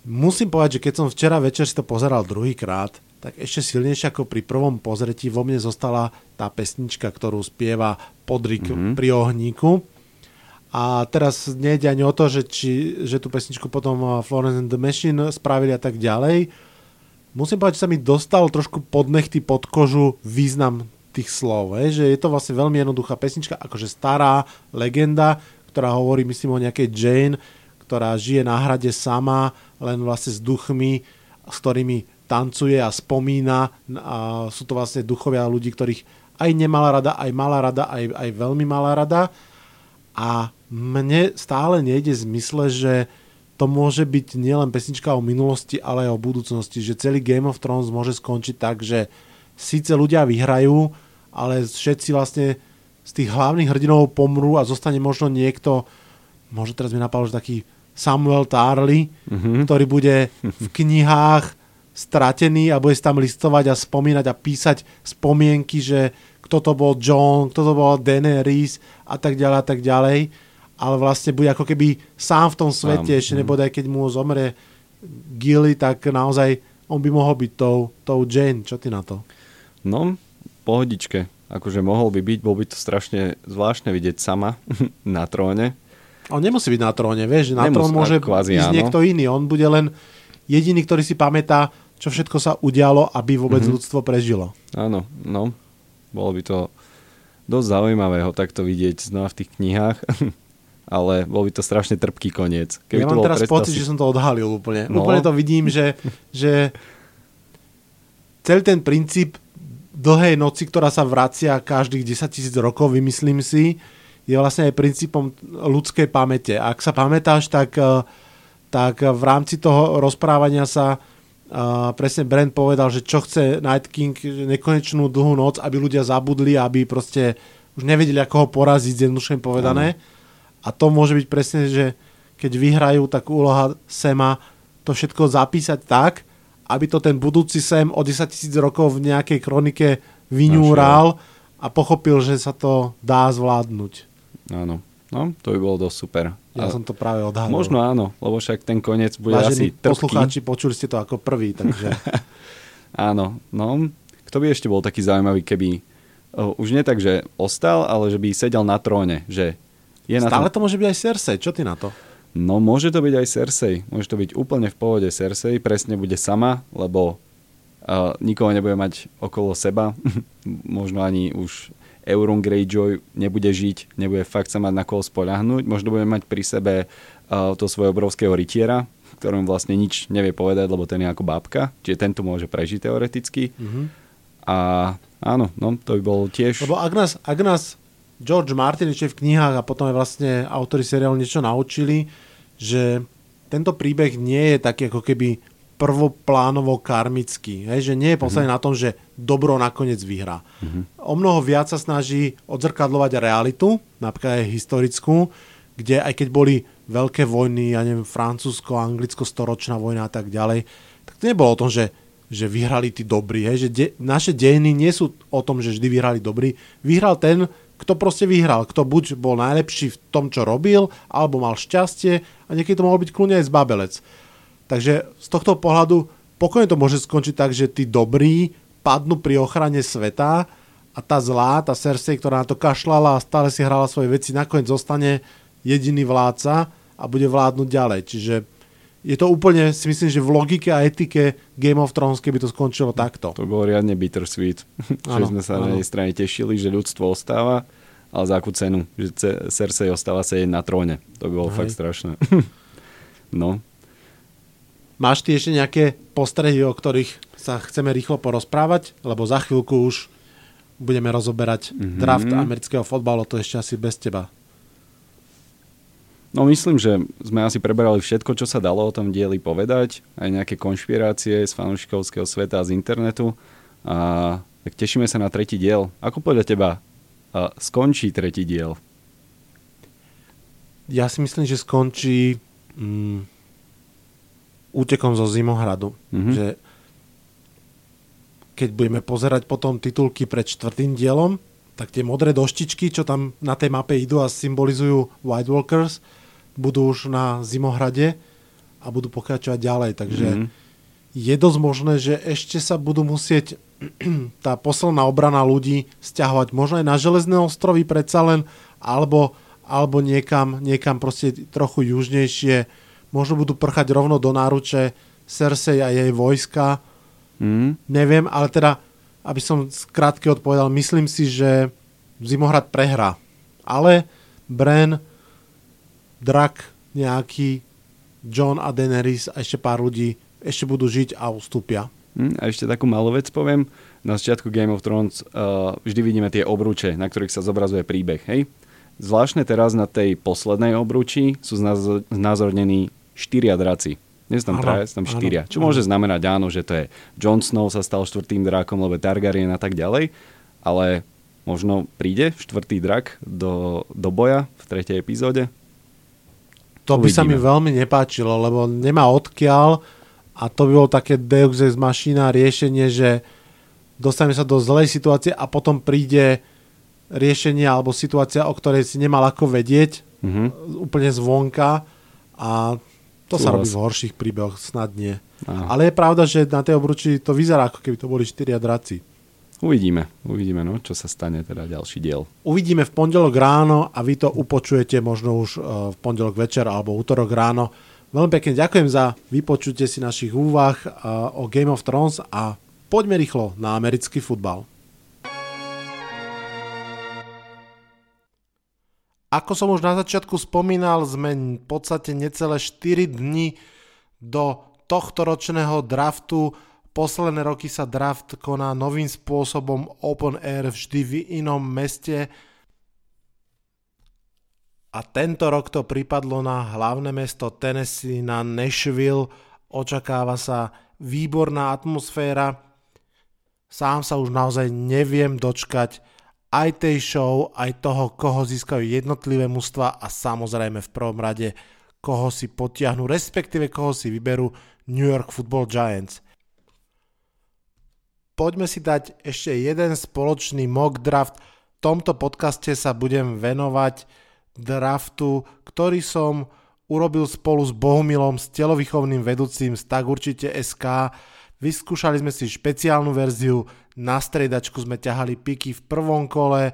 musím povedať, že keď som včera večer si to pozeral druhýkrát, tak ešte silnejšie ako pri prvom pozretí vo mne zostala tá pesnička, ktorú spieva Podrik mm-hmm. pri ohníku. A teraz nejde ani o to, že, či, že tú pesničku potom Florence and the Machine spravili a tak ďalej. Musím povedať, že sa mi dostal trošku pod nechty, pod kožu význam tých slov. Je, že je to vlastne veľmi jednoduchá pesnička, akože stará legenda, ktorá hovorí, myslím, o nejakej Jane, ktorá žije na hrade sama, len vlastne s duchmi, s ktorými tancuje a spomína. A sú to vlastne duchovia ľudí, ktorých aj nemala rada, aj mala rada, aj, aj veľmi mala rada. A mne stále nejde zmysle, že to môže byť nielen pesnička o minulosti, ale aj o budúcnosti. Že celý Game of Thrones môže skončiť tak, že síce ľudia vyhrajú, ale všetci vlastne z tých hlavných hrdinov pomrú a zostane možno niekto, možno teraz mi napadlo, že taký Samuel Tarly, mm-hmm. ktorý bude v knihách stratený a bude si tam listovať a spomínať a písať spomienky, že kto to bol John, kto to bol Daenerys a tak ďalej a tak ďalej. Ale vlastne bude ako keby sám v tom svete, ešte mm. nebodaj keď mu zomre Gilly, tak naozaj on by mohol byť tou, tou Jane. Čo ty na to? No, pohodičke. Akože mohol by byť, bol by to strašne zvláštne vidieť sama na tróne on nemusí byť na tróne, vieš, na Nemus, trón môže kvázi, ísť áno. niekto iný. On bude len jediný, ktorý si pamätá, čo všetko sa udialo, aby vôbec mm-hmm. ľudstvo prežilo. Áno, no. Bolo by to dosť zaujímavé ho takto vidieť znova v tých knihách. ale bol by to strašne trpký koniec. Keby ja mám teraz pocit, že som to odhalil úplne. No. Úplne to vidím, že, že celý ten princíp dlhej noci, ktorá sa vracia každých 10 tisíc rokov, vymyslím si, je vlastne aj princípom ľudskej pamäte. Ak sa pamätáš, tak, eh, tak v rámci toho rozprávania sa uh, presne Brent povedal, že čo chce Night King, nekonečnú dlhú noc, aby ľudia zabudli, aby proste už nevedeli, ako ho poraziť, zjednodušene povedané. A to môže byť presne, že keď vyhrajú, tak úloha Sema to všetko zapísať tak, aby to ten budúci Sem o 10 tisíc rokov v nejakej kronike vyňúral a pochopil, že sa to dá zvládnuť. Áno. No, to by bolo dosť super. Ja a som to práve odhalil. Možno áno, lebo však ten koniec bude Vážení asi trpký. poslucháči, počuli ste to ako prvý, takže... áno, no. Kto by ešte bol taký zaujímavý, keby uh, už nie tak, že ostal, ale že by sedel na tróne, že je Stále tom... to môže byť aj Cersei, čo ty na to? No môže to byť aj Cersei, môže to byť úplne v pohode Cersei, presne bude sama, lebo uh, nikoho nebude mať okolo seba, možno ani už Euron Greyjoy nebude žiť, nebude fakt sa mať na koho spoľahnúť, možno bude mať pri sebe uh, to svojho obrovského rytiera, ktorom vlastne nič nevie povedať, lebo ten je ako bábka, čiže ten tu môže prežiť teoreticky. Mm-hmm. A áno, no, to by bol tiež... Lebo ak nás, ak nás George Martin ešte v knihách a potom aj vlastne autory seriálu niečo naučili, že tento príbeh nie je taký ako keby prvoplánovo karmický. Hej, že nie je postavený mm-hmm. na tom, že dobro nakoniec vyhrá. Mm-hmm. O mnoho viac sa snaží odzrkadlovať realitu, napríklad aj historickú, kde aj keď boli veľké vojny, ja neviem, Francúzsko, Anglicko, storočná vojna a tak ďalej, tak to nebolo o tom, že, že vyhrali tí dobrí. Hej, že de, naše dejiny nie sú o tom, že vždy vyhrali dobrí. Vyhral ten, kto proste vyhral. Kto buď bol najlepší v tom, čo robil, alebo mal šťastie a niekedy to mohol byť kľúne aj zbabelec. Takže z tohto pohľadu pokojne to môže skončiť tak, že tí dobrí padnú pri ochrane sveta a tá zlá, tá Cersei, ktorá na to kašlala a stále si hrala svoje veci, nakoniec zostane jediný vládca a bude vládnuť ďalej. Čiže je to úplne, si myslím, že v logike a etike Game of Thrones, keby to skončilo takto. To bolo riadne bittersweet. že sme sa ano. na jednej strane tešili, že ľudstvo ostáva, ale za akú cenu, že Cersei ostáva sedieť na tróne. To bolo Hej. fakt strašné. no, Máš ty ešte nejaké postrehy, o ktorých sa chceme rýchlo porozprávať? Lebo za chvíľku už budeme rozoberať mm-hmm. draft amerického fotbalu, to ešte asi bez teba. No myslím, že sme asi preberali všetko, čo sa dalo o tom dieli povedať, aj nejaké konšpirácie z fanúšikovského sveta a z internetu. A tak tešíme sa na tretí diel. Ako podľa teba a skončí tretí diel? Ja si myslím, že skončí mm, útekom zo Zimohradu. Mm-hmm. Že keď budeme pozerať potom titulky pred čtvrtým dielom, tak tie modré doštičky, čo tam na tej mape idú a symbolizujú White Walkers, budú už na Zimohrade a budú pokračovať ďalej. Takže mm-hmm. je dosť možné, že ešte sa budú musieť tá posledná obrana ľudí stiahovať možno aj na Železné ostrovy predsa len, alebo, alebo niekam, niekam proste trochu južnejšie. Možno budú prchať rovno do náruče Cersei a jej vojska. Mm. Neviem, ale teda aby som skrátke odpovedal, myslím si, že Zimohrad prehrá. Ale Bren, Drak, nejaký, John a Daenerys a ešte pár ľudí ešte budú žiť a ustúpia. Hm, a ešte takú malú vec poviem. Na začiatku Game of Thrones uh, vždy vidíme tie obruče, na ktorých sa zobrazuje príbeh. Hej? Zvláštne teraz na tej poslednej obruči sú znázornení štyria draci. Nie sú tam traja, sú tam štyria. Čo môže znamenať áno, že to je Jon Snow sa stal štvrtým drákom, lebo Targaryen a tak ďalej, ale možno príde štvrtý drak do, do boja v tretej epizóde? To by Uvidíme. sa mi veľmi nepáčilo, lebo nemá odkiaľ a to by bolo také Deus Ex Machina riešenie, že dostaneme sa do zlej situácie a potom príde riešenie alebo situácia, o ktorej si nemal ako vedieť mm-hmm. úplne zvonka a to sa robí v horších príbehoch, snad nie. Aha. Ale je pravda, že na tej obruči to vyzerá, ako keby to boli štyria draci. Uvidíme, uvidíme, no, čo sa stane teda ďalší diel. Uvidíme v pondelok ráno a vy to upočujete možno už uh, v pondelok večer alebo útorok ráno. Veľmi pekne ďakujem za vypočutie si našich úvah uh, o Game of Thrones a poďme rýchlo na americký futbal. Ako som už na začiatku spomínal, sme v podstate necelé 4 dni do tohto ročného draftu. Posledné roky sa draft koná novým spôsobom open air vždy v inom meste. A tento rok to pripadlo na hlavné mesto Tennessee, na Nashville. Očakáva sa výborná atmosféra. Sám sa už naozaj neviem dočkať aj tej show, aj toho, koho získajú jednotlivé mužstva a samozrejme v prvom rade, koho si potiahnu, respektíve koho si vyberú New York Football Giants. Poďme si dať ešte jeden spoločný mock draft. V tomto podcaste sa budem venovať draftu, ktorý som urobil spolu s Bohumilom, s telovýchovným vedúcim z Tak určite SK. Vyskúšali sme si špeciálnu verziu, na stredačku sme ťahali piky v prvom kole,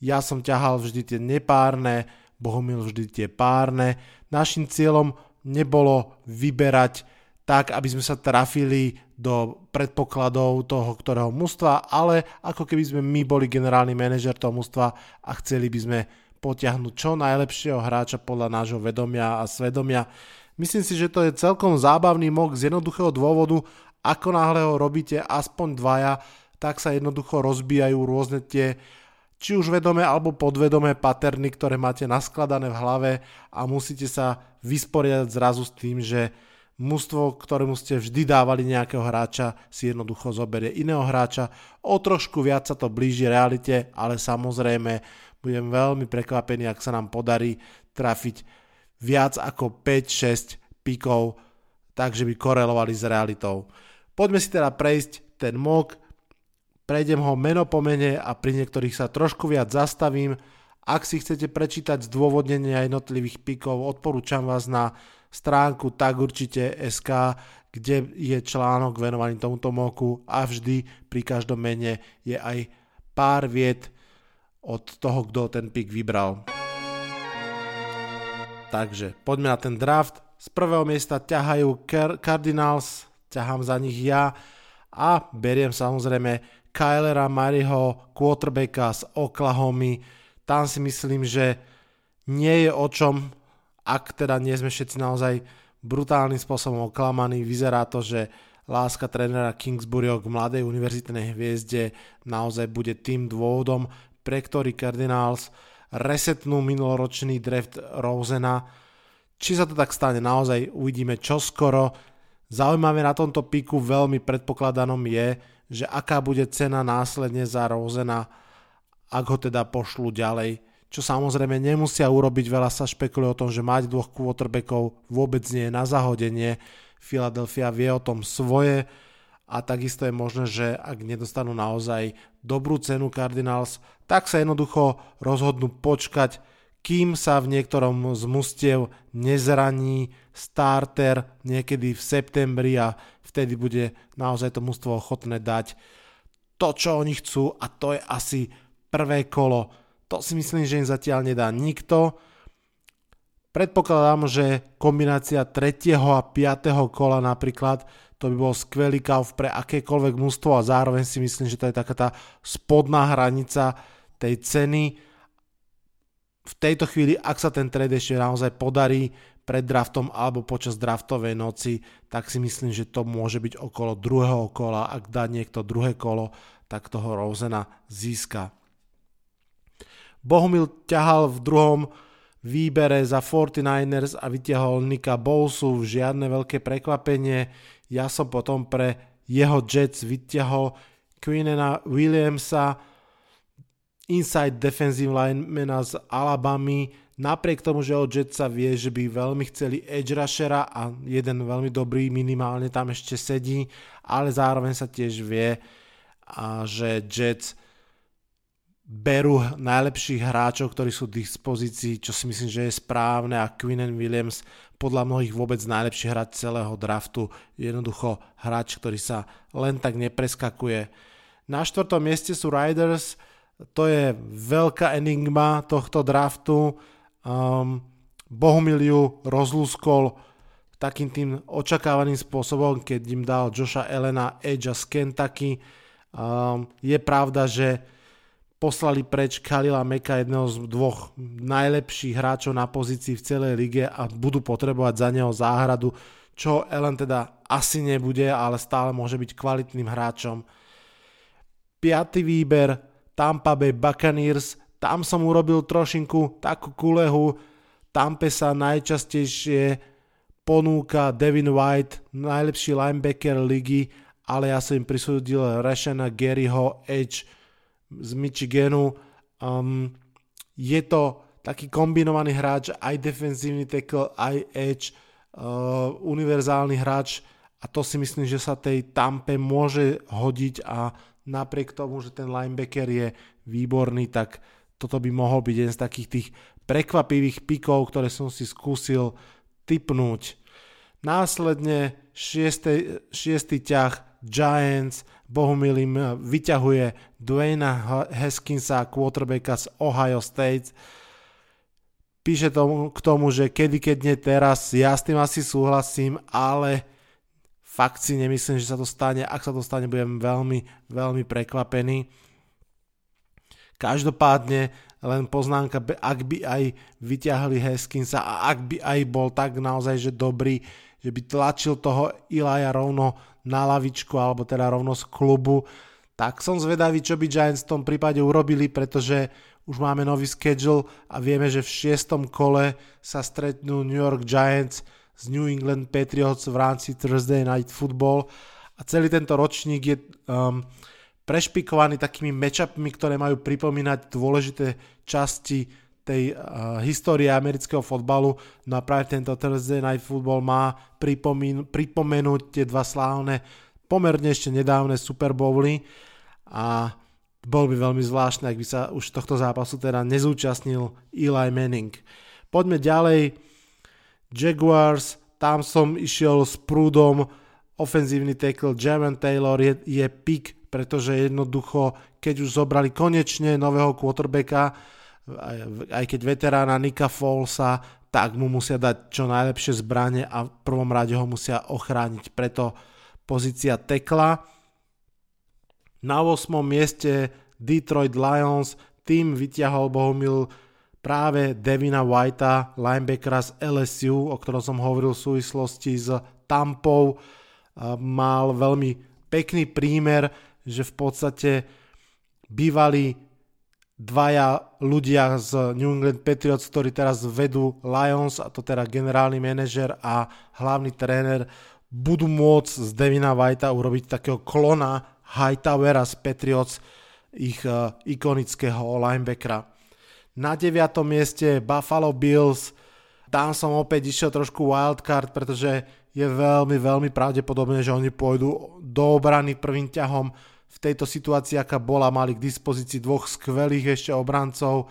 ja som ťahal vždy tie nepárne, Bohumil vždy tie párne. Našim cieľom nebolo vyberať tak, aby sme sa trafili do predpokladov toho, ktorého mužstva, ale ako keby sme my boli generálny manažer toho mužstva a chceli by sme potiahnuť čo najlepšieho hráča podľa nášho vedomia a svedomia. Myslím si, že to je celkom zábavný mok z jednoduchého dôvodu, ako náhle ho robíte aspoň dvaja, tak sa jednoducho rozbijajú rôzne tie či už vedomé alebo podvedomé paterny, ktoré máte naskladané v hlave a musíte sa vysporiadať zrazu s tým, že mužstvo, ktorému ste vždy dávali nejakého hráča, si jednoducho zoberie iného hráča. O trošku viac sa to blíži realite, ale samozrejme budem veľmi prekvapený, ak sa nám podarí trafiť viac ako 5-6 pikov, takže by korelovali s realitou. Poďme si teda prejsť ten mock, prejdem ho meno po mene a pri niektorých sa trošku viac zastavím. Ak si chcete prečítať zdôvodnenia jednotlivých pikov, odporúčam vás na stránku tak určite SK, kde je článok venovaný tomuto moku a vždy pri každom mene je aj pár viet od toho, kto ten pik vybral. Takže poďme na ten draft. Z prvého miesta ťahajú Cardinals ťahám za nich ja a beriem samozrejme Kylera Mariho, quarterbacka z Oklahomy. Tam si myslím, že nie je o čom, ak teda nie sme všetci naozaj brutálnym spôsobom oklamaní. Vyzerá to, že láska trénera Kingsburyho k mladej univerzitnej hviezde naozaj bude tým dôvodom, pre ktorý Cardinals resetnú minuloročný draft Rosena. Či sa to tak stane naozaj, uvidíme čoskoro. Zaujímavé na tomto piku veľmi predpokladanom je, že aká bude cena následne za Rosena, ak ho teda pošlu ďalej čo samozrejme nemusia urobiť, veľa sa špekuluje o tom, že mať dvoch quarterbackov vôbec nie je na zahodenie. Philadelphia vie o tom svoje a takisto je možné, že ak nedostanú naozaj dobrú cenu Cardinals, tak sa jednoducho rozhodnú počkať, kým sa v niektorom z mustiev nezraní starter niekedy v septembri a vtedy bude naozaj to mužstvo ochotné dať to, čo oni chcú a to je asi prvé kolo to si myslím, že im zatiaľ nedá nikto. Predpokladám, že kombinácia 3. a 5. kola napríklad to by bol skvelý kauf pre akékoľvek mústvo a zároveň si myslím, že to je taká tá spodná hranica tej ceny. V tejto chvíli, ak sa ten trade ešte naozaj podarí pred draftom alebo počas draftovej noci, tak si myslím, že to môže byť okolo druhého kola. Ak dá niekto druhé kolo, tak toho Rosena získa. Bohumil ťahal v druhom výbere za 49ers a vytiahol Nika Bowsu, žiadne veľké prekvapenie. Ja som potom pre jeho Jets vytiahol Quinnena Williamsa, inside defensive linemana z Alabamy, napriek tomu, že o Jets sa vie, že by veľmi chceli edge rushera a jeden veľmi dobrý minimálne tam ešte sedí, ale zároveň sa tiež vie, a že Jets berú najlepších hráčov, ktorí sú v dispozícii, čo si myslím, že je správne a Quinnen Williams podľa mnohých vôbec najlepší hráč celého draftu, jednoducho hráč, ktorý sa len tak nepreskakuje. Na štvrtom mieste sú Riders, to je veľká enigma tohto draftu. Um, Bohumiliu rozlúskol takým tým očakávaným spôsobom, keď im dal Josha Elena Edge z Kentucky. Um, je pravda, že poslali preč Kalila Meka, jedného z dvoch najlepších hráčov na pozícii v celej lige a budú potrebovať za neho záhradu, čo Ellen teda asi nebude, ale stále môže byť kvalitným hráčom. Piatý výber Tampa Bay Buccaneers, tam som urobil trošinku takú kulehu, Tampe sa najčastejšie ponúka Devin White, najlepší linebacker ligy, ale ja som im prisúdil Rashana Garyho Edge, z Michiganu. Um, je to taký kombinovaný hráč, aj defenzívny tackle, aj edge, uh, univerzálny hráč a to si myslím, že sa tej tampe môže hodiť a napriek tomu, že ten linebacker je výborný, tak toto by mohol byť jeden z takých tých prekvapivých pikov, ktoré som si skúsil typnúť. Následne šiestý, šiestý ťah Giants, Bohumil im vyťahuje Dwayna Haskinsa, quarterbacka z Ohio State. Píše tomu, k tomu, že kedy, keď nie teraz, ja s tým asi súhlasím, ale fakt si nemyslím, že sa to stane. Ak sa to stane, budem veľmi, veľmi prekvapený. Každopádne len poznámka, ak by aj vyťahli Haskinsa a ak by aj bol tak naozaj, že dobrý, že by tlačil toho Ilaja rovno na lavičku alebo teda rovno z klubu, tak som zvedavý, čo by Giants v tom prípade urobili, pretože už máme nový schedule a vieme, že v šiestom kole sa stretnú New York Giants z New England Patriots v rámci Thursday Night Football. A celý tento ročník je um, prešpikovaný takými matchupmi, ktoré majú pripomínať dôležité časti tej uh, histórie amerického fotbalu. No a práve tento Thursday Night Football má pripomín, pripomenúť tie dva slávne, pomerne ešte nedávne Super Bowly a bol by veľmi zvláštne, ak by sa už tohto zápasu teda nezúčastnil Eli Manning. Poďme ďalej. Jaguars, tam som išiel s prúdom, ofenzívny tackle Jaman Taylor je, je pick, pretože jednoducho, keď už zobrali konečne nového quarterbacka, aj keď veterána Nika Folsa, tak mu musia dať čo najlepšie zbranie a v prvom rade ho musia ochrániť. Preto pozícia tekla. Na 8. mieste Detroit Lions, tým vyťahol Bohumil práve Devina Whitea, linebackera z LSU, o ktorom som hovoril v súvislosti s Tampou. Mal veľmi pekný prímer, že v podstate bývalý dvaja ľudia z New England Patriots, ktorí teraz vedú Lions, a to teda generálny manažer a hlavný tréner, budú môcť z Devina Whitea urobiť takého klona Hightowera z Patriots, ich uh, ikonického linebackera. Na 9. mieste Buffalo Bills, tam som opäť išiel trošku wildcard, pretože je veľmi, veľmi pravdepodobné, že oni pôjdu do obrany prvým ťahom v tejto situácii, aká bola, mali k dispozícii dvoch skvelých ešte obrancov,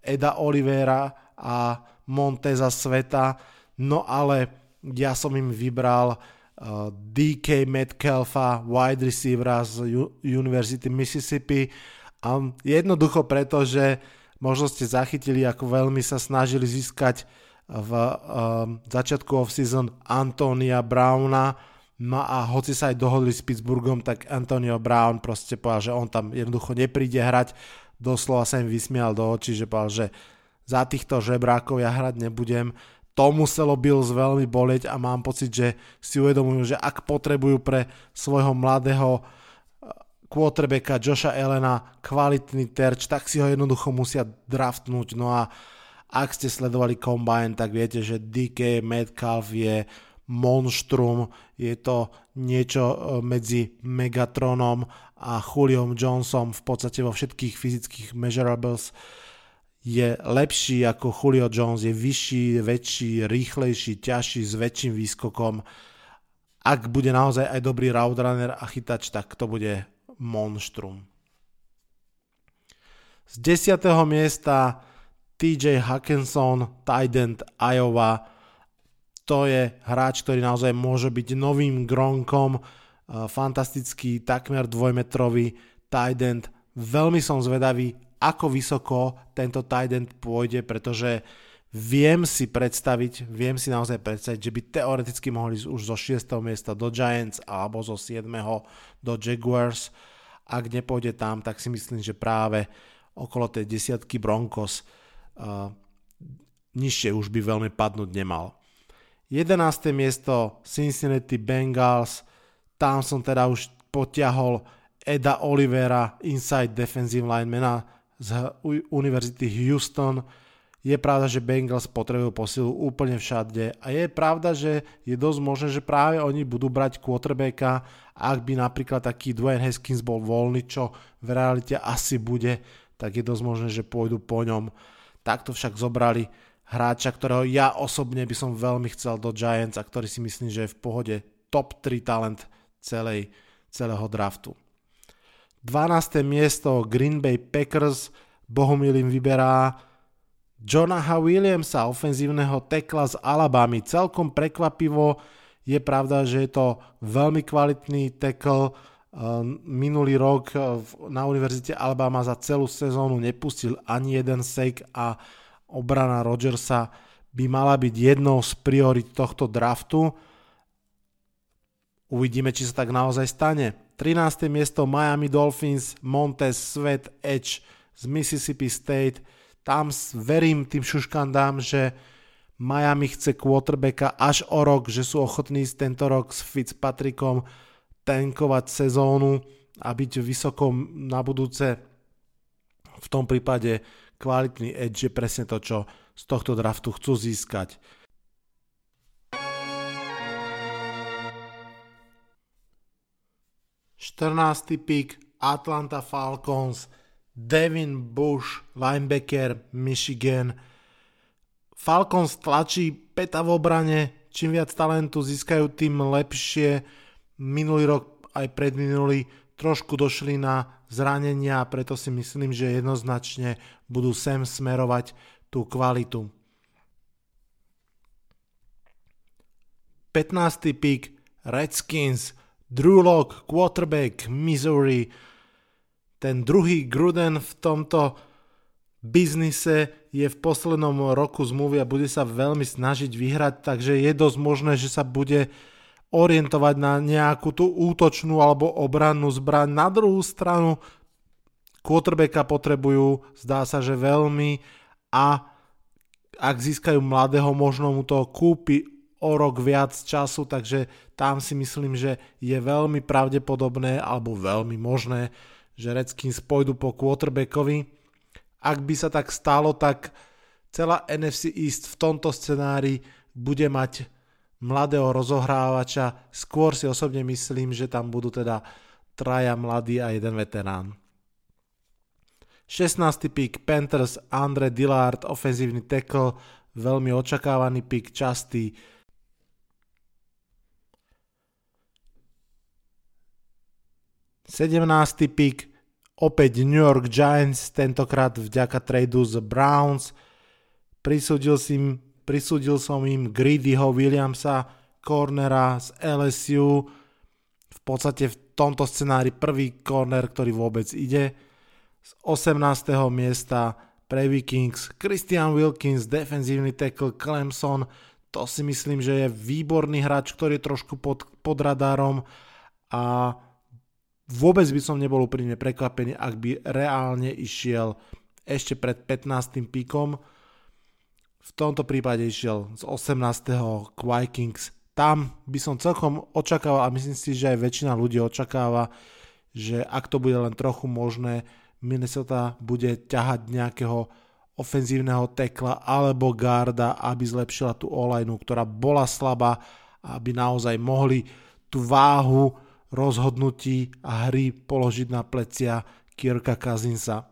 Eda Olivera a Monteza Sveta, no ale ja som im vybral uh, DK Metcalfa, wide receivera z University Mississippi, um, jednoducho preto, že možno ste zachytili, ako veľmi sa snažili získať v um, začiatku off-season Antonia Browna, No a hoci sa aj dohodli s Pittsburghom, tak Antonio Brown proste povedal, že on tam jednoducho nepríde hrať. Doslova sa im vysmial do očí, že povedal, že za týchto žebrákov ja hrať nebudem. To muselo Bills veľmi boleť a mám pocit, že si uvedomujú, že ak potrebujú pre svojho mladého eh, quarterbacka Josha Elena kvalitný terč, tak si ho jednoducho musia draftnúť. No a ak ste sledovali Combine, tak viete, že DK Metcalf je monštrum, je to niečo e, medzi Megatronom a Juliom Johnsonom v podstate vo všetkých fyzických measurables je lepší ako Julio Jones, je vyšší, väčší, rýchlejší, ťažší, s väčším výskokom. Ak bude naozaj aj dobrý route runner a chytač, tak to bude monštrum. Z 10. miesta TJ Hackenson, tight Iowa, to je hráč, ktorý naozaj môže byť novým Gronkom, e, fantastický, takmer dvojmetrový tight end. Veľmi som zvedavý, ako vysoko tento tight end pôjde, pretože viem si predstaviť, viem si naozaj predstaviť, že by teoreticky mohli ísť už zo 6. miesta do Giants alebo zo 7. do Jaguars. Ak nepôjde tam, tak si myslím, že práve okolo tej desiatky Broncos uh, nižšie už by veľmi padnúť nemal. 11. miesto Cincinnati Bengals, tam som teda už potiahol Eda Olivera, inside defensive linemana z Univerzity Houston. Je pravda, že Bengals potrebujú posilu úplne všade a je pravda, že je dosť možné, že práve oni budú brať quarterbacka, ak by napríklad taký Dwayne Haskins bol voľný, čo v realite asi bude, tak je dosť možné, že pôjdu po ňom. Takto však zobrali hráča, ktorého ja osobne by som veľmi chcel do Giants a ktorý si myslím, že je v pohode top 3 talent celej, celého draftu. 12. miesto Green Bay Packers, Bohumil im vyberá Jonaha Williamsa, ofenzívneho tekla z Alabamy. Celkom prekvapivo je pravda, že je to veľmi kvalitný tackle. Minulý rok na Univerzite Alabama za celú sezónu nepustil ani jeden sek a obrana Rodgersa by mala byť jednou z priorit tohto draftu. Uvidíme, či sa tak naozaj stane. 13. miesto Miami Dolphins, Montez Sweat Edge z Mississippi State. Tam verím tým šuškandám, že Miami chce quarterbacka až o rok, že sú ochotní tento rok s Fitzpatrickom tankovať sezónu a byť vysoko na budúce. V tom prípade kvalitný edge je presne to, čo z tohto draftu chcú získať. Štrnáctý pick Atlanta Falcons, Devin Bush, linebacker Michigan. Falcons tlačí peta v obrane, čím viac talentu získajú, tým lepšie. Minulý rok aj predminulý trošku došli na zranenia a preto si myslím, že jednoznačne budú sem smerovať tú kvalitu. 15. pick Redskins, Drew Lock, quarterback Missouri. Ten druhý Gruden v tomto biznise je v poslednom roku zmluvy a bude sa veľmi snažiť vyhrať, takže je dosť možné, že sa bude orientovať na nejakú tú útočnú alebo obrannú zbraň. Na druhú stranu quarterbacka potrebujú, zdá sa, že veľmi a ak získajú mladého, možno mu to kúpi o rok viac času, takže tam si myslím, že je veľmi pravdepodobné alebo veľmi možné, že Redskins pôjdu po quarterbackovi Ak by sa tak stalo, tak celá NFC East v tomto scenári bude mať mladého rozohrávača. Skôr si osobne myslím, že tam budú teda traja mladí a jeden veterán. 16. pick Panthers Andre Dillard, ofenzívny tackle, veľmi očakávaný pick, častý. Sedemnácty pick, opäť New York Giants, tentokrát vďaka tradu z Browns. Prisúdil, si, prisúdil som im Greedyho Williamsa, cornera z LSU. V podstate v tomto scenári prvý corner, ktorý vôbec ide z 18. miesta pre Vikings Christian Wilkins, defenzívny tackle Clemson, to si myslím, že je výborný hráč, ktorý je trošku pod, pod radárom a vôbec by som nebol úprimne prekvapený, ak by reálne išiel ešte pred 15. píkom. V tomto prípade išiel z 18. k Vikings. Tam by som celkom očakával a myslím si, že aj väčšina ľudí očakáva, že ak to bude len trochu možné, Minnesota bude ťahať nejakého ofenzívneho tekla alebo garda, aby zlepšila tú olajnu, ktorá bola slabá, aby naozaj mohli tú váhu rozhodnutí a hry položiť na plecia Kirka Kazinsa.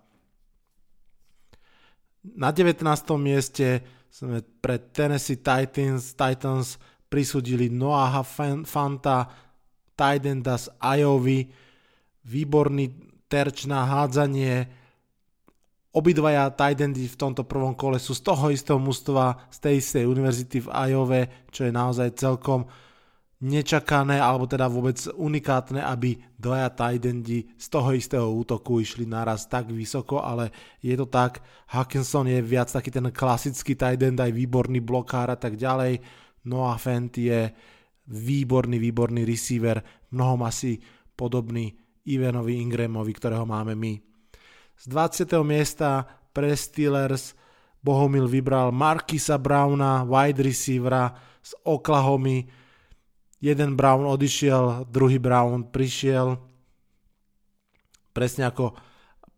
Na 19. mieste sme pre Tennessee Titans, Titans prisudili Noaha Fanta, Tidenda z Iowa, výborný terč na hádzanie. Obidvaja tight endy v tomto prvom kole sú z toho istého mústva, z tej istej univerzity v Iowa, čo je naozaj celkom nečakané, alebo teda vôbec unikátne, aby dvaja endy z toho istého útoku išli naraz tak vysoko, ale je to tak. Hackinson je viac taký ten klasický tight end, aj výborný blokár a tak ďalej. Noah Fent je výborný, výborný receiver, mnohom asi podobný Ivanovi Ingramovi, ktorého máme my. Z 20. miesta pre Steelers Bohumil vybral Markisa Browna, wide receivera z Oklahomy. Jeden Brown odišiel, druhý Brown prišiel. Presne ako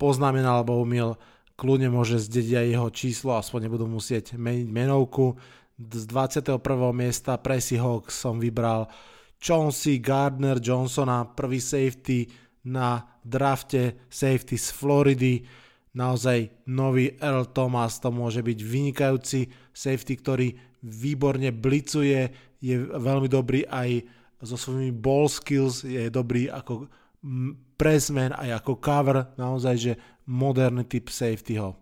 poznamenal Bohumil, kľudne môže zdediť aj jeho číslo, aspoň nebudú musieť meniť menovku. Z 21. miesta pre Seahawks som vybral Chauncey Gardner Johnsona, prvý safety na drafte safety z Floridy. Naozaj nový Earl Thomas to môže byť vynikajúci safety, ktorý výborne blicuje, je veľmi dobrý aj so svojimi ball skills, je dobrý ako pressman aj ako cover, naozaj že moderný typ safetyho.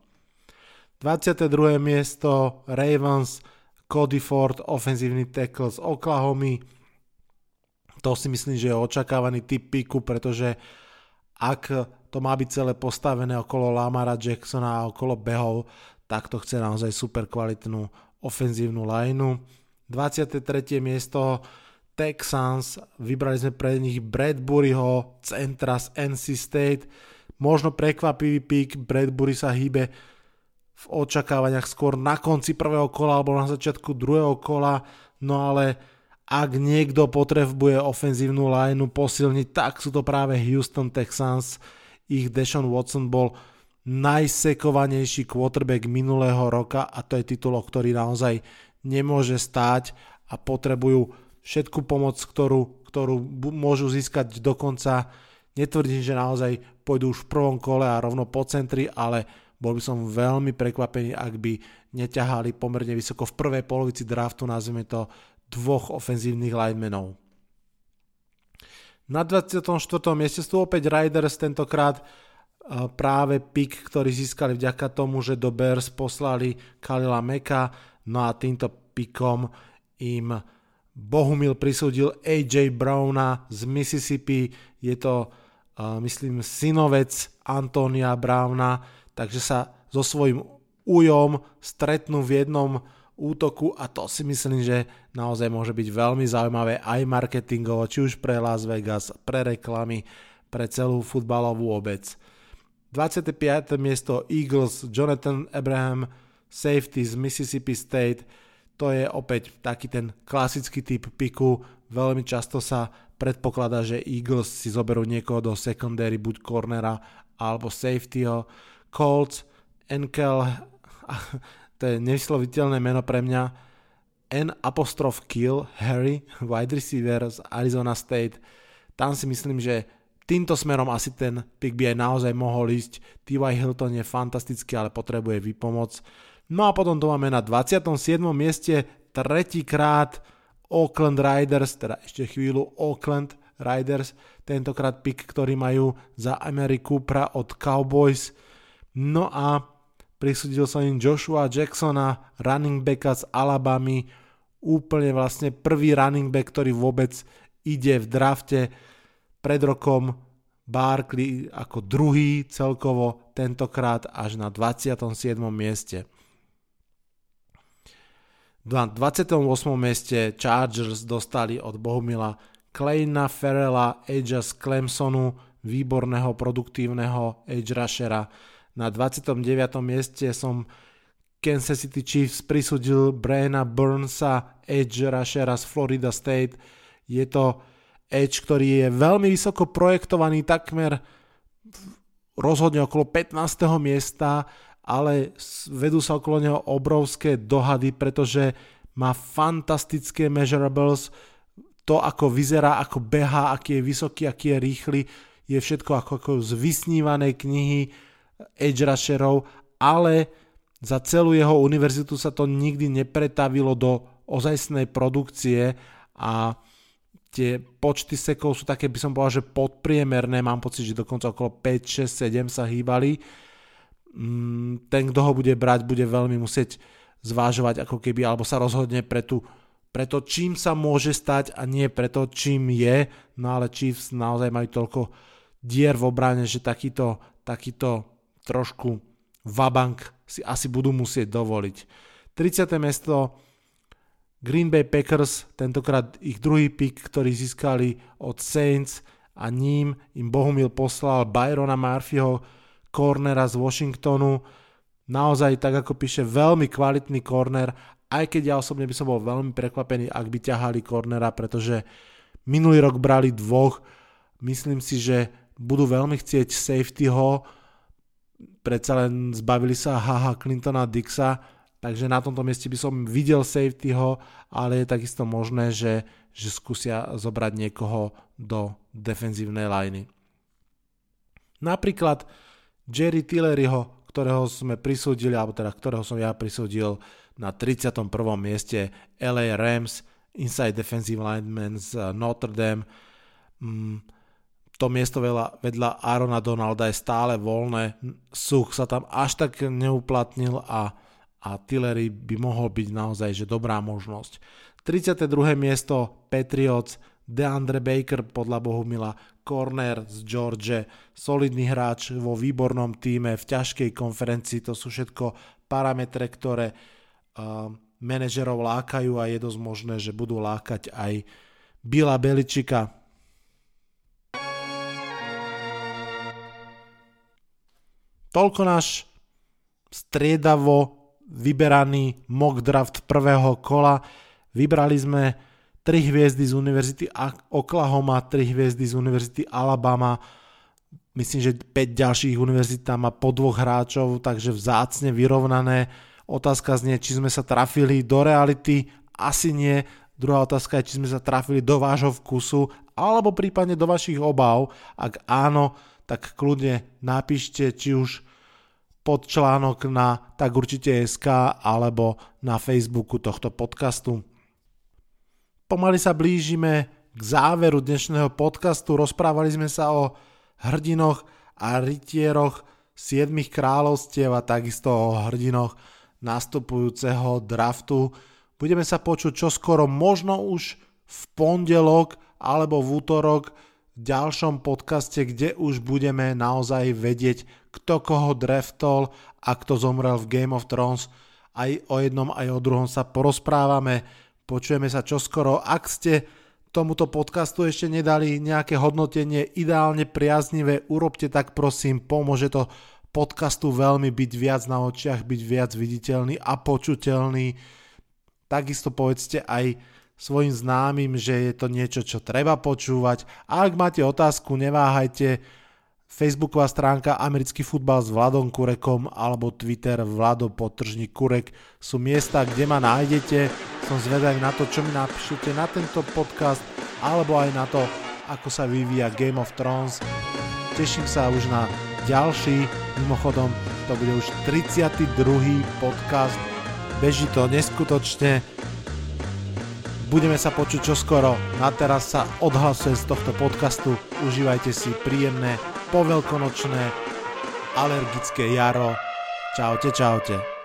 22. miesto Ravens, Cody Ford, ofenzívny tackle z Oklahoma, to si myslím, že je očakávaný typ piku, pretože ak to má byť celé postavené okolo Lamara Jacksona a okolo behov, tak to chce naozaj super kvalitnú ofenzívnu lineu. 23. miesto Texans, vybrali sme pre nich Bradburyho, centra z NC State, možno prekvapivý pík, Bradbury sa hýbe v očakávaniach skôr na konci prvého kola alebo na začiatku druhého kola, no ale ak niekto potrebuje ofenzívnu lineu posilniť, tak sú to práve Houston Texans. Ich Deshaun Watson bol najsekovanejší quarterback minulého roka a to je titul, ktorý naozaj nemôže stáť a potrebujú všetku pomoc, ktorú, ktorú môžu získať dokonca. Netvrdím, že naozaj pôjdu už v prvom kole a rovno po centri, ale bol by som veľmi prekvapený, ak by neťahali pomerne vysoko v prvej polovici draftu, nazvime to dvoch ofenzívnych linemenov. Na 24. mieste sú opäť Riders, tentokrát práve pick, ktorý získali vďaka tomu, že do Bears poslali Kalila Meka, no a týmto pickom im Bohumil prisúdil AJ Browna z Mississippi, je to myslím synovec Antonia Browna, takže sa so svojím ujom stretnú v jednom útoku a to si myslím, že naozaj môže byť veľmi zaujímavé aj marketingovo, či už pre Las Vegas, pre reklamy, pre celú futbalovú obec. 25. miesto Eagles, Jonathan Abraham, safety z Mississippi State, to je opäť taký ten klasický typ piku, veľmi často sa predpokladá, že Eagles si zoberú niekoho do secondary, buď cornera alebo safetyho. Colts, Enkel, to je nevysloviteľné meno pre mňa, N apostrof Kill Harry, wide receiver z Arizona State. Tam si myslím, že týmto smerom asi ten pick by aj naozaj mohol ísť. T.Y. Hilton je fantastický, ale potrebuje výpomoc. No a potom to máme na 27. mieste tretíkrát Oakland Riders, teda ešte chvíľu Oakland Riders, tentokrát pick, ktorý majú za Ameriku pra od Cowboys. No a prisudil som im Joshua Jacksona, running backa z Alabamy, úplne vlastne prvý running back, ktorý vôbec ide v drafte pred rokom Barkley ako druhý celkovo, tentokrát až na 27. mieste. Na 28. mieste Chargers dostali od Bohumila Kleina Ferrella, Edgea z Clemsonu, výborného produktívneho edge rushera. Na 29. mieste som Kansas City Chiefs prisudil Briana Burnsa, edge rushera z Florida State. Je to edge, ktorý je veľmi vysoko projektovaný, takmer rozhodne okolo 15. miesta ale vedú sa okolo neho obrovské dohady, pretože má fantastické measurables, to ako vyzerá, ako beha, aký je vysoký, aký je rýchly, je všetko ako, ako z vysnívanej knihy edge rusherov, ale za celú jeho univerzitu sa to nikdy nepretavilo do ozajstnej produkcie a tie počty sekov sú také, by som povedal, že podpriemerné, mám pocit, že dokonca okolo 5, 6, 7 sa hýbali ten, kto ho bude brať, bude veľmi musieť zvážovať ako keby, alebo sa rozhodne pre, tú, pre to, čím sa môže stať a nie pre to, čím je. No ale Chiefs naozaj majú toľko dier v obrane, že takýto, takýto trošku vabank si asi budú musieť dovoliť. 30. mesto Green Bay Packers, tentokrát ich druhý pick, ktorý získali od Saints a ním im Bohumil poslal Byrona Murphyho, cornera z Washingtonu. Naozaj, tak ako píše, veľmi kvalitný corner, aj keď ja osobne by som bol veľmi prekvapený, ak by ťahali cornera, pretože minulý rok brali dvoch. Myslím si, že budú veľmi chcieť safetyho, predsa len zbavili sa Haha Clintona Dixa, takže na tomto mieste by som videl safetyho, ale je takisto možné, že, že skúsia zobrať niekoho do defenzívnej liney. Napríklad Jerry Tilleryho, ktorého sme prisúdili, alebo teda ktorého som ja prisúdil na 31. mieste LA Rams, inside defensive lineman z Notre Dame. Mm, to miesto vedľa, vedľa Arona Donalda je stále voľné, Such sa tam až tak neuplatnil a, a Tillery by mohol byť naozaj že dobrá možnosť. 32. miesto Patriots, DeAndre Baker podľa Bohumila, corner z George, solidný hráč vo výbornom týme, v ťažkej konferencii, to sú všetko parametre, ktoré uh, manažerov lákajú a je dosť možné, že budú lákať aj Bila Beličika. Toľko náš striedavo vyberaný mock draft prvého kola. Vybrali sme 3 hviezdy z Univerzity Oklahoma, 3 hviezdy z Univerzity Alabama, myslím, že 5 ďalších univerzít má po dvoch hráčov, takže vzácne vyrovnané. Otázka znie, či sme sa trafili do reality, asi nie. Druhá otázka je, či sme sa trafili do vášho vkusu, alebo prípadne do vašich obav. Ak áno, tak kľudne napíšte, či už pod článok na tak určite SK alebo na Facebooku tohto podcastu. Pomaly sa blížime k záveru dnešného podcastu. Rozprávali sme sa o hrdinoch a rytieroch siedmých kráľovstiev a takisto o hrdinoch nastupujúceho draftu. Budeme sa počuť čoskoro, možno už v pondelok alebo v útorok v ďalšom podcaste, kde už budeme naozaj vedieť, kto koho draftol a kto zomrel v Game of Thrones. Aj o jednom, aj o druhom sa porozprávame. Počujeme sa čoskoro. Ak ste tomuto podcastu ešte nedali nejaké hodnotenie ideálne priaznivé, urobte tak prosím, pomôže to podcastu veľmi byť viac na očiach, byť viac viditeľný a počuteľný. Takisto povedzte aj svojim známym, že je to niečo, čo treba počúvať. A ak máte otázku, neváhajte, Facebooková stránka Americký futbal s Vladom Kurekom alebo Twitter Vlado Potržník Kurek sú miesta, kde ma nájdete. Som zvedavý na to, čo mi napíšete na tento podcast alebo aj na to, ako sa vyvíja Game of Thrones. Teším sa už na ďalší, mimochodom to bude už 32. podcast, beží to neskutočne, budeme sa počuť čoskoro, na teraz sa odhlasujem z tohto podcastu, užívajte si príjemné poveľkonočné alergické jaro, čaute čaute.